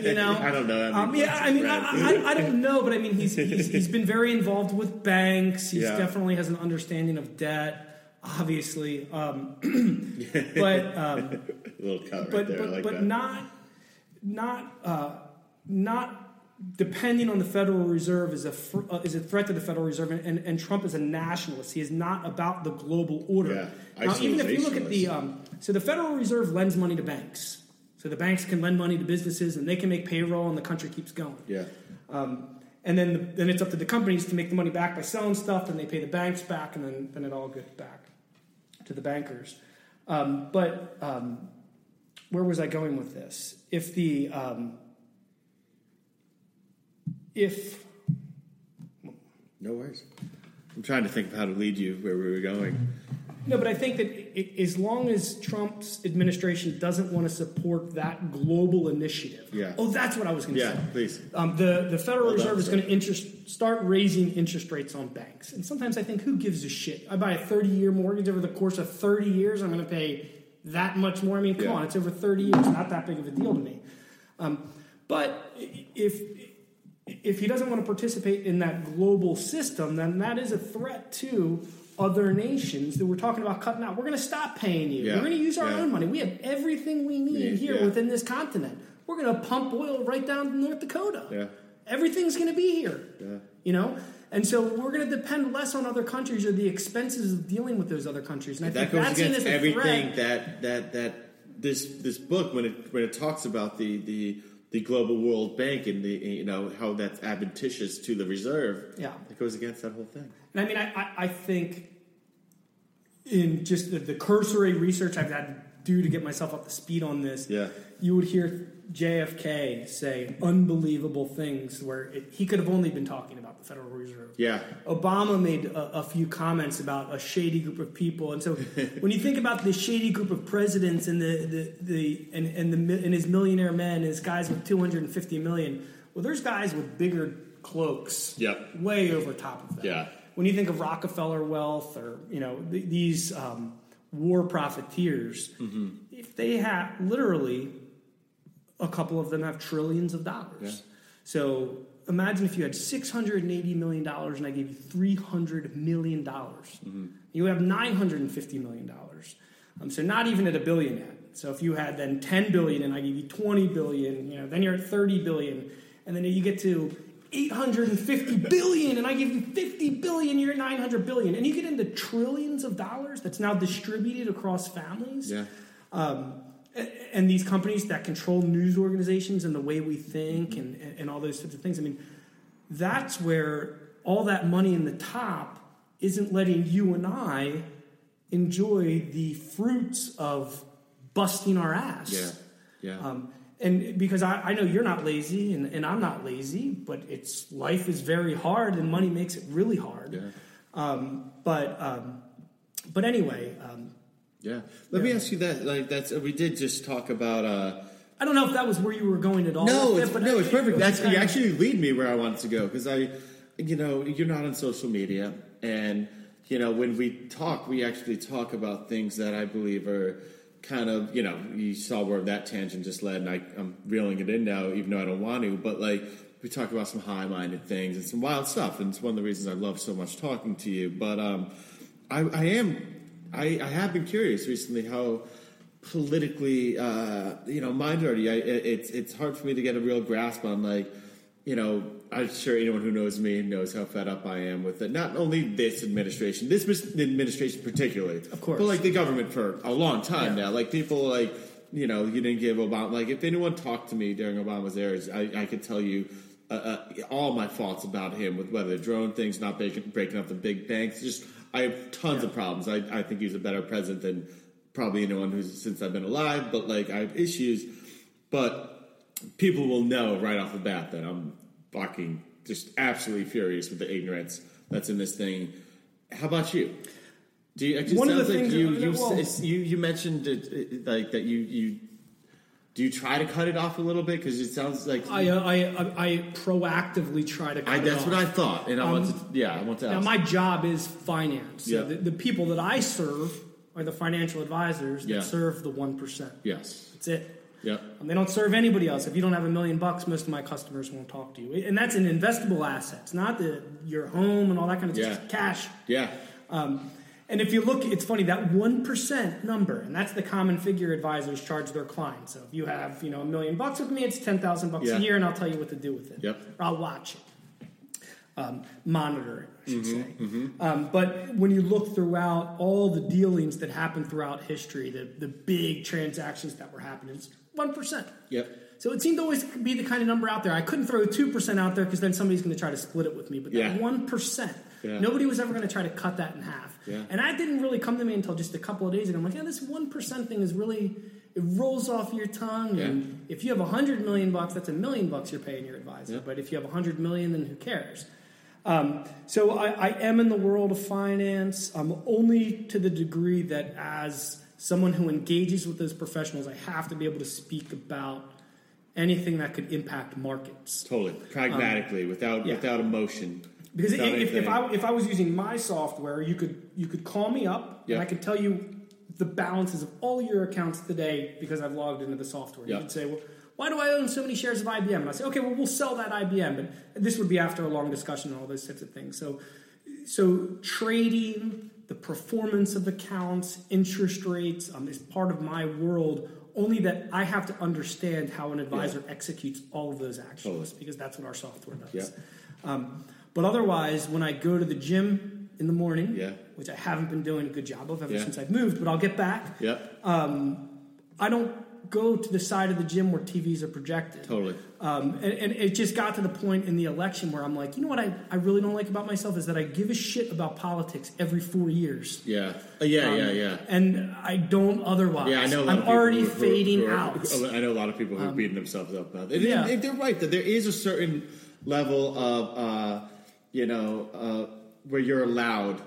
You know, I don't know. I mean, Um, yeah, I mean, I, I, I don't know, but I mean, he's, he's he's been very involved with banks. He Yeah. definitely has an understanding of debt. Obviously, um, but um, little cut right but there. but, like but that. not not uh, not depending on the Federal Reserve is a fr- uh, is a threat to the Federal Reserve, and, and, Trump is a nationalist. He is not about the global order. Yeah, now, even if you look at the um, so the Federal Reserve lends money to banks, so the banks can lend money to businesses, and they can make payroll, and the country keeps going. yeah, Um, and then, the, then it's up to the companies to make the money back by selling stuff, and they pay the banks back, and then, then it all gets back to the bankers. Um, but um, where was I going with this? If the um, if no worries. I'm trying to think of how to lead you where we were going. no, but I think that i as long as Trump's administration doesn't want to support that global initiative, Yeah. Oh, that's what I was going to Yeah, say. Yeah, please. Um, the the Federal Well Reserve is going to interest start raising interest rates on banks, and sometimes I think, who gives a shit? I buy a thirty year mortgage over the course of thirty years, I'm going to pay that much more. I mean, come Yeah. on, it's over thirty years, not that big of a deal to me. Um, but if if he doesn't want to participate in that global system, then that is a threat to other nations that we're talking about cutting out. We're going to stop paying you. Yeah. We're going to use our Yeah. own money. We have everything we need Yeah. here within this continent. We're going to pump oil right down to North Dakota. Yeah. Everything's going to be here. Yeah. You know? And so we're going to depend less on other countries or the expenses of dealing with those other countries. And I that think goes that's against everything that that that this this book when it when it talks about the the the global world bank and the you know how that's adventitious to the reserve Yeah. it goes against that whole thing And I mean, I, I, I think in just the, the cursory research I've had to do to get myself up to speed on this, Yeah. you would hear JFK say unbelievable things where it, he could have only been talking about the Federal Reserve. yeah Obama made a, a few comments about a shady group of people, and so when you think about the shady group of presidents and the the, the and and the and his millionaire men, his guys with two hundred and fifty million, well, there's guys with bigger cloaks. Yep. Way over top of that. Yeah. When you think of Rockefeller wealth or you know th- these um, war profiteers, Mm-hmm. if they have literally a couple of them have trillions of dollars. Yeah. So imagine if you had six hundred and eighty million dollars and I gave you three hundred million dollars. Mm-hmm. You have nine hundred and fifty million dollars. Um, so not even at a billion yet. So if you had then ten billion and I give you twenty billion, you know, then you're at thirty billion, and then you get to 850 billion and I give you 50 billion, you're at 900 billion. And you get into trillions of dollars that's now distributed across families Yeah. And these companies that control news organizations and the way we think and, and all those sorts of things. I mean, that's where all that money in the top isn't letting you and I enjoy the fruits of busting our ass. Yeah. Yeah. Um, and because I, I know you're not lazy and, and I'm not lazy, but it's life is very hard and money makes it really hard. Yeah. Um, but um, but anyway, um, yeah. Let me ask you that. Like that's we did just talk about. uh I don't know if that was where you were going at all. No, it's, no, it's perfect. it was That's you actually lead me where I wanted to go because I, you know, you're not on social media, and you know when we talk, we actually talk about things that I believe are kind of, you know, you saw where that tangent just led, and I, I'm reeling it in now, even though I don't want to. But like we talk about some high-minded things and some wild stuff, and it's one of the reasons I love so much talking to you. But um, I, I am, I, I have been curious recently how politically, uh, you know, mind dirty. I, it- it's it's hard for me to get a real grasp on like, you know, I'm sure anyone who knows me knows how fed up I am with it. Not only this administration, this administration particularly, Of course. but like the government for a long time Yeah. now. Like people like, you know, you didn't give Obama. Like if anyone talked to me during Obama's era, I, I could tell you. Uh, uh, all my faults about him with whether the drone things, not breaking, breaking up the big banks. Just I have tons of problems. I, I think he's a better president than probably anyone who's since I've been alive. But like I have issues. But people will know right off the bat that I'm fucking just absolutely furious with the ignorance that's in this thing. How about you? Do you? It just One of the sounds like you you, you you mentioned it, it, like that you you. Do you try to cut it off a little bit because it sounds like I, uh, I, I, I proactively try to. Cut it off. I, that's what I thought, and I want to. Yeah, I want to. Now, Ask. my job is finance. So Yeah. the, the people that I serve are the financial advisors that Yeah. serve the one percent. yes. That's it. Yeah, Um, they don't serve anybody else. If you don't have a million bucks, most of my customers won't talk to you. And that's an investable asset. It's not the your home and all that kind of stuff. Yeah. It's cash. Yeah. Um, and if you look, it's funny that one percent number, and that's the common figure advisors charge their clients. So if you have you know a million bucks with me, it's ten thousand bucks Yeah. a year, and I'll tell you what to do with it. Yep. Or I'll watch it, um, monitor it, I should Mm-hmm, say. Um, but when you look throughout all the dealings that happened throughout history, the the big transactions that were happening, it's one percent. Yep. So it seemed to always be the kind of number out there. I couldn't throw two percent out there because then somebody's going to try to split it with me. But Yeah. that one Yeah. nobody was ever going to try to cut that in half. Yeah. And that didn't really come to me until just a couple of days ago. I'm like, yeah, this one percent thing is really it rolls off your tongue. Yeah. And if you have a hundred million bucks, that's a million bucks you're paying your advisor. Yeah. But if you have a hundred million, then who cares? Um, so I, I am in the world of finance, um, only to the degree that as someone who engages with those professionals, I have to be able to speak about anything that could impact markets. Totally. Pragmatically, without Um, yeah. without emotion. Because without if, if. I if I was using my software, you could you could call me up Yeah. and I could tell you the balances of all your accounts today because I've logged into the software. Yeah. You could say, well, why do I own so many shares of IBM? And I say, okay, well, we'll sell that IBM. But this would be after a long discussion and all those types of things. So, so trading, the performance of accounts, interest rates um, is part of my world. Only that I have to understand how an advisor executes all of those actions Totally. because that's what our software does. Yeah. Um, but otherwise, when I go to the gym in the morning, Yeah. which I haven't been doing a good job of ever Yeah. since I've moved, but I'll get back. Yep. I don't go to the side of the gym where TVs are projected. Totally. Um, and, and it just got to the point in the election where I'm like, you know what I, I really don't like about myself is that I give a shit about politics every four years. Yeah. Uh, yeah. Um, yeah. Yeah. And I don't otherwise. Yeah, I know. I'm already who- fading who are- out. Um, I know a lot of people who are beating themselves up about it. Yeah. And they're right that there is a certain level of, uh, you know, uh, where you're allowed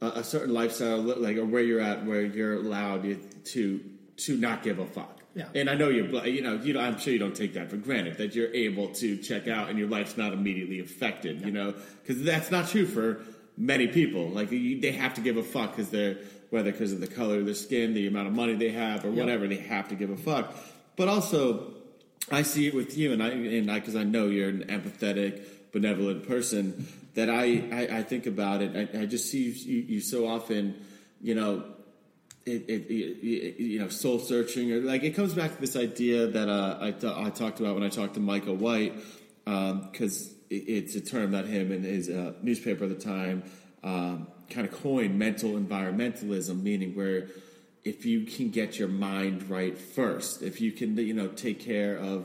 a, a certain lifestyle, like or where you're at, where you're allowed to to not give a fuck. Yeah. And I know you're, you know, you know, I'm sure you don't take that for granted that you're able to check out and your life's not immediately affected, you know, because that's not true for many people. Like you, they have to give a fuck because they're whether because of the color of their skin, the amount of money they have, or whatever, they have to give a fuck. But also, I see it with you, and I and I because I know you're an empathetic, benevolent person. That I I, I think about it. I, I just see you, you so often, you know, it, it, it, you know soul searching or like it comes back to this idea that uh, I, t- I talked about when I talked to Micah White because it, it's a term that him and his uh, newspaper at the time um, kind of coined mental environmentalism meaning where if you can get your mind right first if you can you know take care of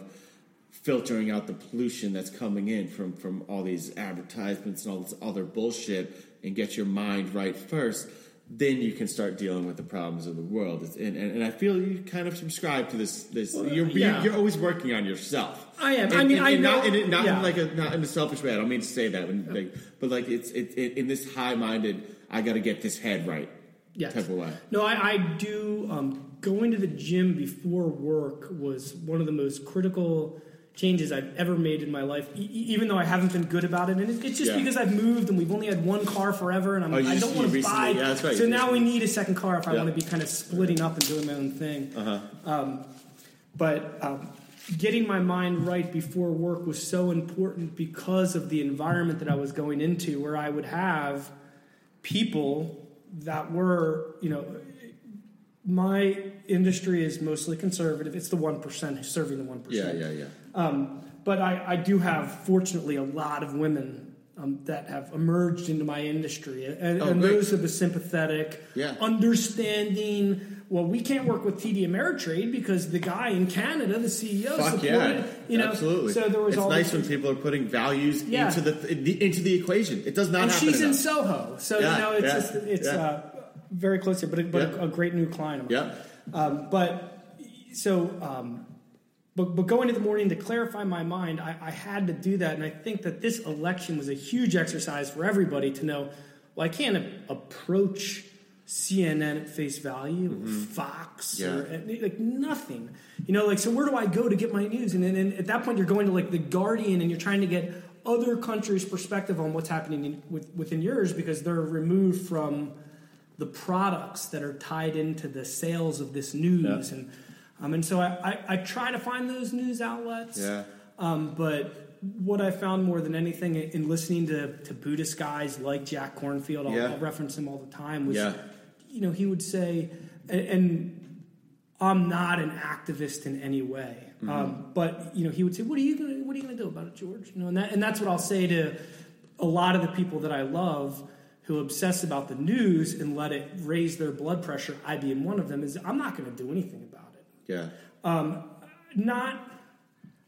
filtering out the pollution that's coming in from from all these advertisements and all this other bullshit and get your mind right first then you can start dealing with the problems of the world It's- and, and, and i feel you kind of subscribe to this this you're, yeah. you're always working on yourself I am. And- I mean, I know- not, it- not yeah. in like a not in a selfish way i don't mean to say that when, like, but like it's it, it, in this high-minded i got to get this head right yes. type of way No, I, I do. Um, going to the gym before work was one of the most critical changes I've ever made in my life. E- even though I haven't been good about it, and it, it's just Yeah. because I've moved and we've only had one car forever, and I'm, Oh, I don't want to buy. yeah, that's right, So now we need a second car if I Yeah. want to be kind of splitting up and doing my own thing. uh-huh Um, but um, getting my mind right before work was so important because of the environment that I was going into, where I would have people that were, you know, my industry is mostly conservative. It's the one percent serving the one yeah yeah yeah Um, but I, I do have, fortunately, a lot of women um, that have emerged into my industry, and, Oh, and those are the sympathetic, Yeah. understanding. Well, we can't work with TD Ameritrade because the guy in Canada, the CEO, Fuck supported. yeah, You know, absolutely. So there was it's all nice when people are putting values Yeah. into the into the equation. It does not and she's in. Soho, so Yeah, you know it's just, it's uh, very close here, but a, but a, a great new client. Of mine. Yeah, Um, but so, um, but but going to the morning to clarify my mind, I, I had to do that, and I think that this election was a huge exercise for everybody to know. Well, I can't a- approach CNN at face value, Fox, Mm-hmm. Yeah. or like nothing. You know, like so. Where do I go to get my news? And then at that point, you're going to like the Guardian, and you're trying to get other countries' perspective on what's happening in, with, within yours because they're removed from the products that are tied into the sales of this news Yeah. and um, and so I, I, I try to find those news outlets Yeah. um, but what I found more than anything in listening to, to Buddhist guys like Jack Kornfield, I'll, Yeah. I'll reference him all the time, was, Yeah. you know, he would say, and, and I'm not an activist in any way, Mm-hmm. um, but you know, he would say, "What are you gonna What are you gonna do about it, George?" You know, and that and that's what I'll say to a lot of the people that I love who obsess about the news and let it raise their blood pressure. I being one of them is I'm not going to do anything yeah, not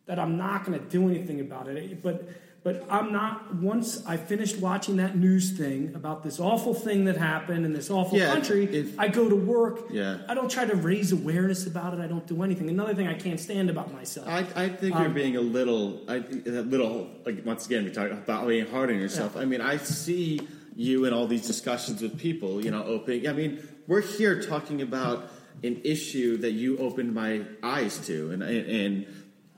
that I'm not going to do anything about it, but but I'm not. Once I finished watching that news thing about this awful thing that happened in this awful Yeah, country, if- I go to work. Yeah. I don't try to raise awareness about it. I don't do anything. Another thing I can't stand about myself. I, I think Um, you're being a little, I, a little. Like once again, we talk about being hard on yourself. I mean, I see you in all these discussions with people. You know, opening. I mean, we're here talking about an issue that you opened my eyes to, and and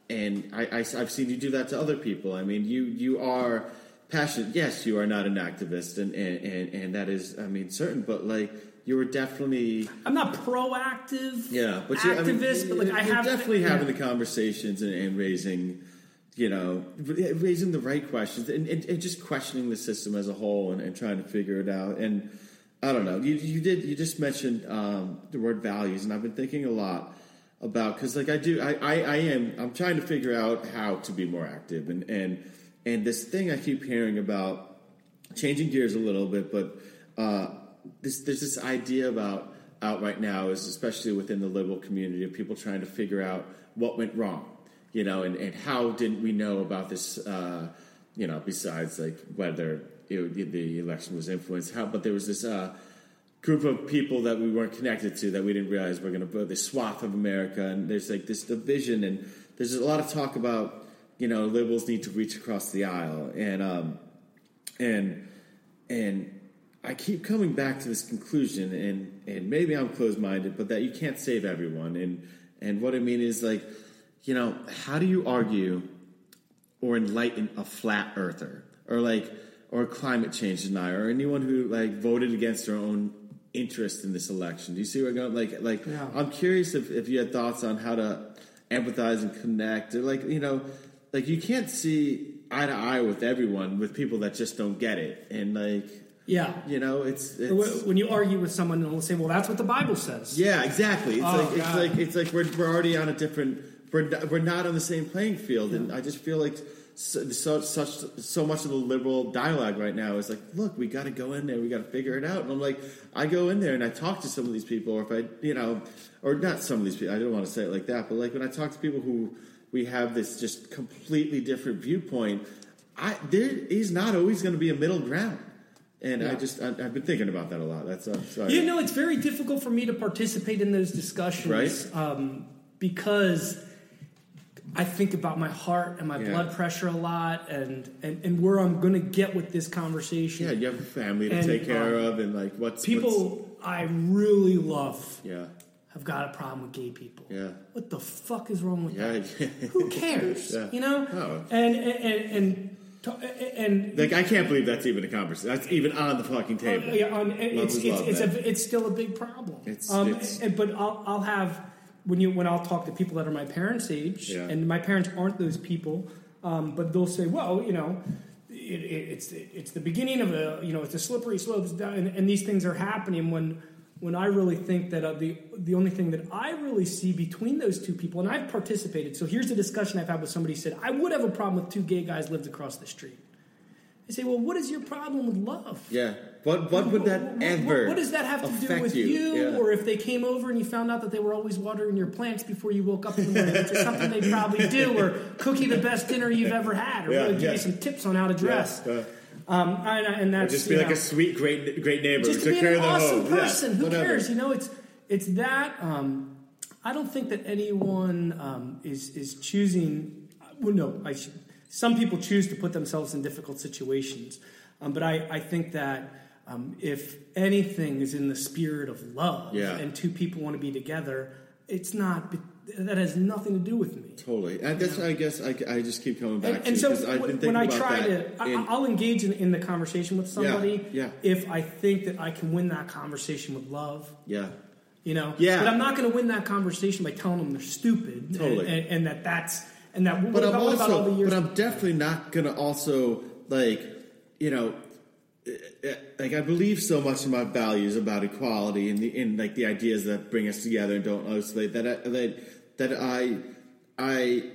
and I, I have seen you do that to other people. I mean, you you are passionate. Yes, you are not an activist, and and and, and that is, I mean, certain. But like, you were definitely. I'm not proactive. Yeah, but you, I mean, activist, but like I you're have definitely yeah. having the conversations and, and raising, you know, raising the right questions and, and, and just questioning the system as a whole and, and trying to figure it out. And I don't know, you, you did you just mentioned um, the word values, and I've been thinking a lot about because like I do, I, I I am I'm trying to figure out how to be more active and and and this thing I keep hearing about changing gears a little bit, but uh, this, there's this idea about out right now is especially within the liberal community of people trying to figure out what went wrong, you know, and, and how didn't we know about this, uh, you know, besides like whether the election was influenced, how, but there was this uh, group of people that we weren't connected to that we didn't realize were going to this swath of America, and there's like this division, and there's a lot of talk about, you know, liberals need to reach across the aisle, and um, and and I keep coming back to this conclusion, and and maybe I'm closed minded, but that you can't save everyone, and And what I mean is like, you know, how do you argue or enlighten a flat earther? Or like or a climate change denier or anyone who like voted against their own interest in this election? Do you see where I'm going? Like, like Yeah. I'm curious if, if you had thoughts on how to empathize and connect or like you know, like you can't see eye to eye with everyone with people that just don't get it and like Yeah. you know it's, it's When you argue with someone, and they'll say, "Well, that's what the Bible says." yeah exactly it's Oh, like it's like it's like we're, we're already on a different we're we're not on the same playing field and I just feel like so, so such so much of the liberal dialogue right now is like look we got to go in there we got to figure it out. And I'm like I go in there and I talk to some of these people or if I you know or not some of these people I don't want to say it like that but like when I talk to people who we have this just completely different viewpoint I there is not always going to be a middle ground. And I just I, I've been thinking about that a lot that's uh, sorry. You know, it's very difficult for me to participate in those discussions, Right. Um, because I think about my heart and my Yeah. blood pressure a lot, and and, and where I'm going to get with this conversation. Yeah, you have a family to And, take care um, of, and like what's People I really love yeah, have got a problem with gay people. yeah, What the fuck is wrong with yeah. that? Who cares? Yeah. You know? Oh. And and and and, and like I can't believe that's even a conversation. That's even on the fucking table. Uh, yeah, um, it's it's it's, a, it's still a big problem. It's- um, it's- and, but I'll I'll have when you when I'll talk to people that are my parents' age, Yeah. and my parents aren't those people, um, but they'll say, well, you know. It, it, it's it's the beginning of a you know it's a slippery slope and, and these things are happening when when I really think that uh, the the only thing that I really see between those two people and I've participated so here's a discussion I've had with somebody who said I would have a problem with two gay guys lived across the street I say well what is your problem with love yeah. What what would that what, what- ever? What does that have to do with you? Yeah. Or if they came over and you found out that they were always watering your plants before you woke up in the morning, which is something they probably do, or cook you the best dinner you've ever had, or Yeah, really give yeah. you some tips on how to dress. Yeah, uh, Um, and, and that's just be like know, a sweet, great, great neighbor. just to be an awesome home. Person. Who whatever. cares? You know, it's it's that. Um, I don't think that anyone um, is is choosing. Well, no, I should, some people choose to put themselves in difficult situations, um, but I, I think that um, if anything is in the spirit of love, Yeah. and two people want to be together, it's not. That has nothing to do with me. Totally, and that's I guess I, I just keep coming back And, to and so been when, thinking I about try that to, I, I'll engage in, in the conversation with somebody yeah. if I think that I can win that conversation with love. yeah, You know, Yeah. But I'm not going to win that conversation by telling them they're stupid, and- Totally. and, and that that's and that. What but I'm about, about also, the years? but I'm definitely not gonna also like, you know, like I believe so much in my values about equality and the in like the ideas that bring us together and don't isolate that I, that that I I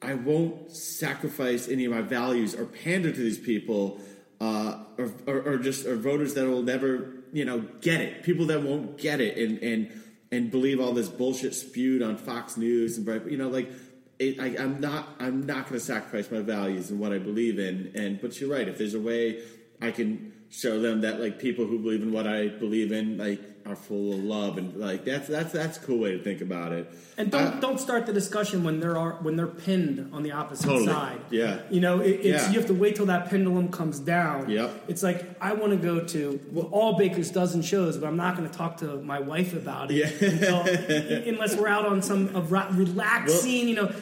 I won't sacrifice any of my values or pander to these people, uh, or, or or just or voters that will never you know get it, people that won't get it and and and believe all this bullshit spewed on Fox News and you know like it, I, I'm not I'm not going to sacrifice my values and what I believe in. And but you're right. If there's a way I can show them that like people who believe in what I believe in like are full of love and like that's that's that's a cool way to think about it. and don't Uh, don't start the discussion when they're are, when they're pinned on the opposite Totally. side. Yeah. you know, it, it's Yeah. you have to wait till that pendulum comes down. Yep. It's like I want to go to all Baker's dozen shows, but I'm not going to talk to my wife about it Yeah. until, unless we're out on some relaxing. you know,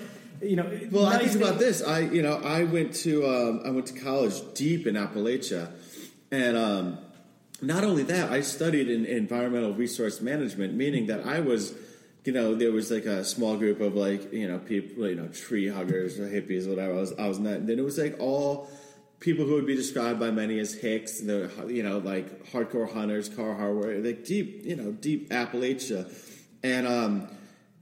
you know. Well, I think about this. I, you know, I went to um, I went to college deep in Appalachia, and um, not only that, I studied in environmental resource management, meaning that I was, you know, there was like a small group of like you know people, you know, tree huggers or hippies, whatever. I was, I was. And then it was like all people who would be described by many as hicks, the you know like hardcore hunters, car hardware, like deep, you know, deep Appalachia, and um,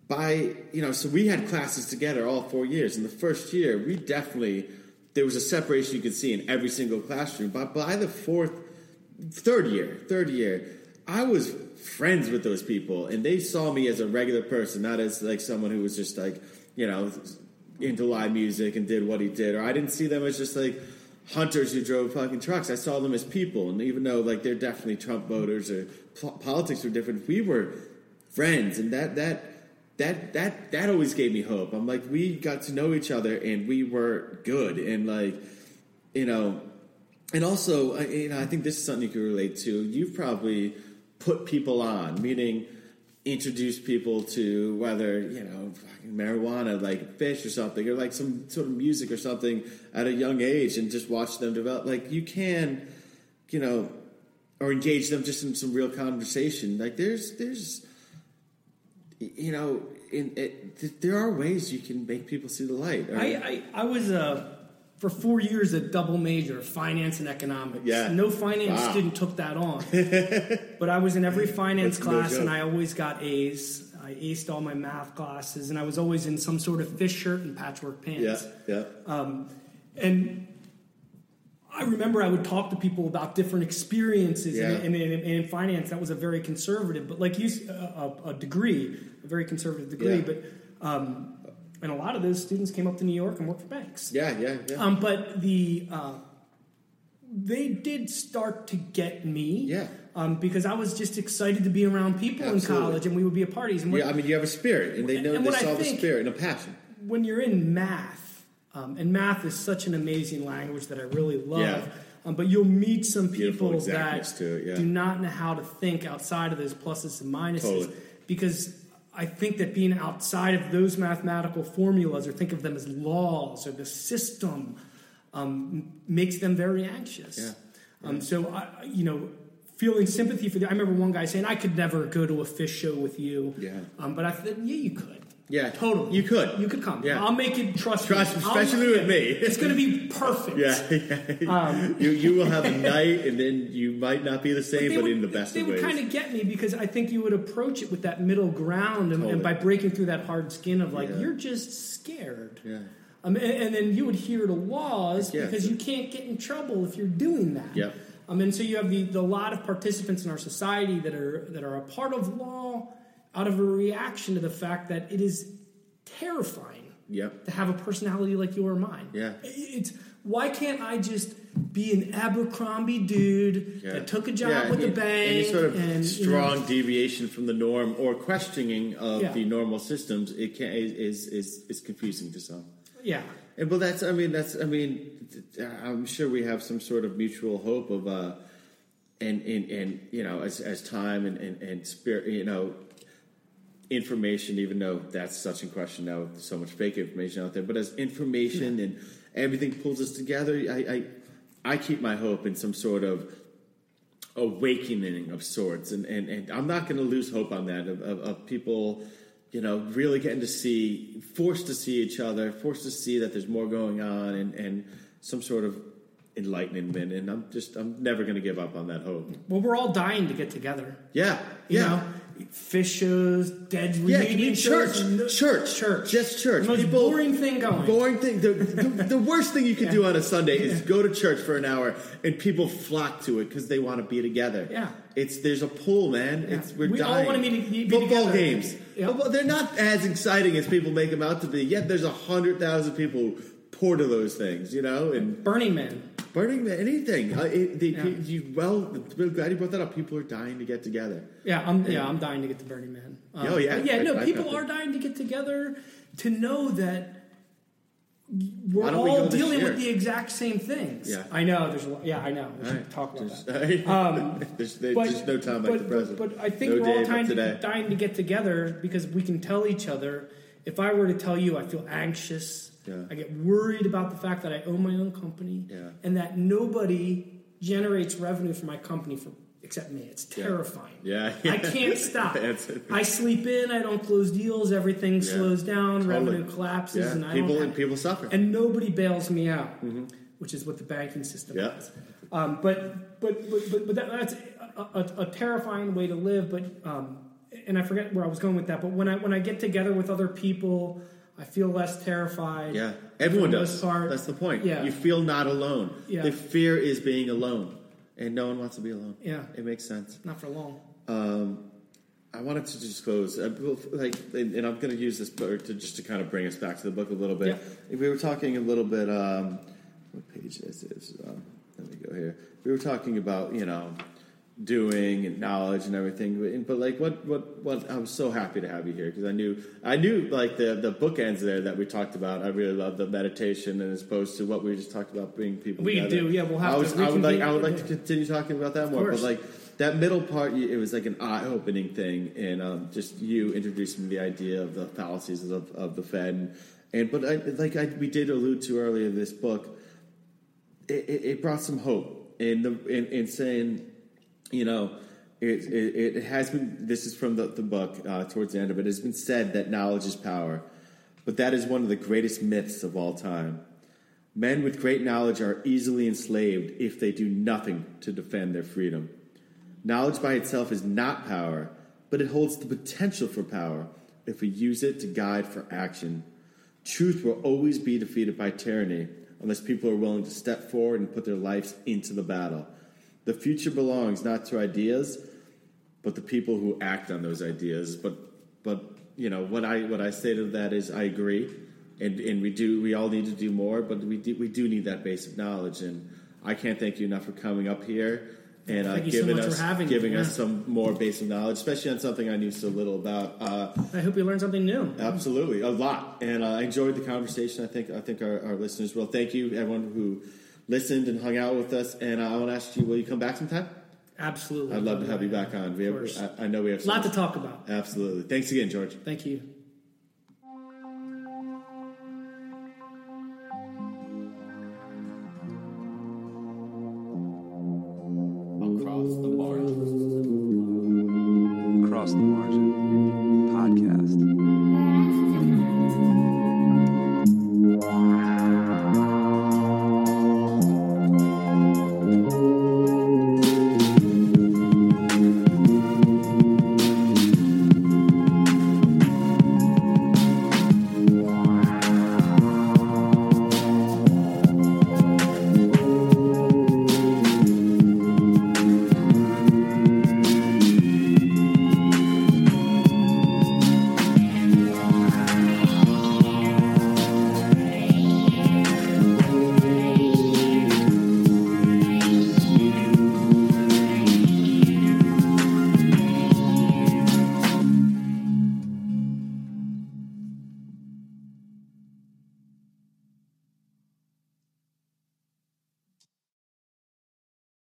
by you know, so we had classes together all four years. In the first year, we definitely there was a separation you could see in every single classroom. But by the fourth, third year, third year, I was friends with those people, and they saw me as a regular person, not as like someone who was just like you know into live music and did what he did. Or I didn't see them as just like hunters who drove fucking trucks. I saw them as people, and even though like they're definitely Trump voters or po- politics were different, we were friends, and that that that that that always gave me hope. I'm like, we got to know each other, and we were good, and like, you know, and also, you know, I think this is something you can relate to. You've probably put people on, meaning, introduce people to whether you know marijuana, like Phish or something, or like some sort of music or something at a young age, and just watch them develop. Like you can, you know, or engage them just in some real conversation. Like there's there's you know, in it, th- there are ways you can make people see the light. or- I, I, I was uh, for four years a double major, finance and economics. Yeah. No finance Wow. student took that on, but I was in every finance That's no class, and. I always got A's. I aced all my math classes, and I was always in some sort of Phish shirt and patchwork pants. yeah, yeah. Um, and I remember I would talk to people about different experiences, Yeah. and, and, and in finance that was a very conservative, but like you, a, a, a degree, a very conservative degree. Yeah. But um, and a lot of those students came up to New York and worked for banks. yeah, yeah, yeah. Um, but the uh, they did start to get me, Yeah. um, because I was just excited to be around people Absolutely. in college, and we would be at parties. And yeah, I mean, you have a spirit, and they know And they saw the spirit and a passion. when you're in math, um, and math is such an amazing language that I really love. Yeah. Um, but you'll meet some people that it, yeah. do not know how to think outside of those pluses and minuses. Totally. Because I think that being outside of those mathematical formulas, or think of them as laws or the system, um, makes them very anxious. Yeah. Um, so, I, you know, feeling sympathy for the. I remember one guy saying, "I could never go to a Phish show with you." Yeah. Um, but I said, "Yeah, you could." Yeah, Totally. You could. You could come. Yeah. I'll make it trust Trust- me. I'll- especially with me. It's going to be perfect. Yeah, yeah. Um, you you will have a night, and then you might not be the same, They but would, in the best they of would ways. kind of get me because I think you would approach it with that middle ground and, and by breaking through that hard skin of like Yeah. you're just scared. yeah, Um, and, and then you adhere to laws Yeah. because you can't get in trouble if you're doing that. Yep. Um, and so you have the, the lot of participants in our society that are that are a part of law out of a reaction to the fact that it is terrifying yep, to have a personality like you or mine. Yeah. It's why can't I just be an Abercrombie dude yeah. that took a job Yeah, with the any- bank Any sort of and you know, strong deviation from the norm or questioning of Yeah. the normal systems, it can is is is confusing to some. yeah. And but that's I mean that's I mean I'm sure we have some sort of mutual hope of uh and and, and you know as as time and, and and spirit you know information even though that's such in question now with so much fake information out there but as information and everything pulls us together I, I I keep my hope in some sort of awakening of sorts. And and, and I'm not going to lose hope on that of, of, of people you know really getting to see forced to see each other forced to see that there's more going on and and some sort of enlightenment. And I'm just I'm never going to give up on that hope. Well, we're all dying to get together. yeah You yeah. know, Phish shows, dead yeah, reunion church, no- church, church, just church. The most People, boring thing going. Boring thing. The, the, the worst thing you can Yeah. do on a Sunday is go to church for an hour and people flock to it because they want to be together. Yeah. it's there's a pull, man. Yeah. It's we're We all dying. wanna be- be Football together. games. Yeah. Football- they're not as exciting as people make them out to be. Yet there's a hundred thousand people who pour to those things, you know, and Burning Man. Burning Man, anything. Uh, it, the, Yeah. you, well, I'm glad you brought that up. People are dying to get together. Yeah, I'm yeah, I'm dying to get to Burning Man. Um, Oh, yeah. yeah. I- No, I people felt are dying to get together to know that we're don't we all dealing with the exact same things. Yeah. I know. There's a lot. Yeah, I know. We All should right. talk about Just- that. Um, there's, there's but, just no time like but, the present. But, but I think no we're all dying to, dying to get together because we can tell each other. If I were to tell you, I feel anxious. Yeah. I get worried about the fact that I own my own company, Yeah. and that nobody generates revenue for my company for except me. It's terrifying. Yeah, I can't stop. I sleep in. I don't close deals. Everything Yeah. slows down. Totally. Revenue collapses, Yeah, and I people don't and people suffer. and nobody bails me out, which is what the banking system Yeah. is. Um, but but but but, but that, that's a, a, a terrifying way to live. But um, and I forget where I was going with that. But when I when I get together with other people, I feel less terrified. yeah, everyone does. part. That's the point. Yeah. You feel not alone. Yeah. The fear is being alone, and no one wants to be alone. Yeah. it makes sense. Not for long. Um, I wanted to just close, uh, like, and, and I'm going to use this to just to kind of bring us back to the book a little bit. Yeah. We were talking a little bit. Um, what page is this? Um, let me go here. We were talking about you know doing and knowledge and everything. But, but like, what, what, what? I'm so happy to have you here because I knew, I knew like the the bookends there that we talked about. I really love the meditation and as opposed to what we just talked about bringing people. We together. do, yeah, we'll have I to I would like, I would like to continue talking about that more. But like that middle part, it was like an eye opening thing, and um, just you introducing me the idea of the fallacies of, of the Fed. And, and but I, like I, we did allude to earlier in this book, it, it, it brought some hope in the in, in saying, you know, it, it, it has been. This is from the, the book uh, towards the end of it. It has been said that knowledge is power, but that is one of the greatest myths of all time. Men with great knowledge are easily enslaved if they do nothing to defend their freedom. Knowledge by itself is not power, but it holds the potential for power if we use it to guide for action. Truth will always be defeated by tyranny unless people are willing to step forward and put their lives into the battle. The future belongs not to ideas, but the people who act on those ideas. But but you know what I what I say to that is I agree, and and we do we all need to do more, but we do, we do need that basic knowledge, and I can't thank you enough for coming up here and uh, you so giving us giving us some more basic knowledge, especially on something I knew so little about. Uh, I hope you learned something new. Absolutely, a lot, and uh, I enjoyed the conversation. I think I think our, our listeners will. Thank you, everyone who listened and hung out with us. And uh, I want to ask you, will you come back sometime? Absolutely. I'd love to have you back on. We have. I, I know we have A so lot to talk about. Absolutely. Thanks again, George. Thank you.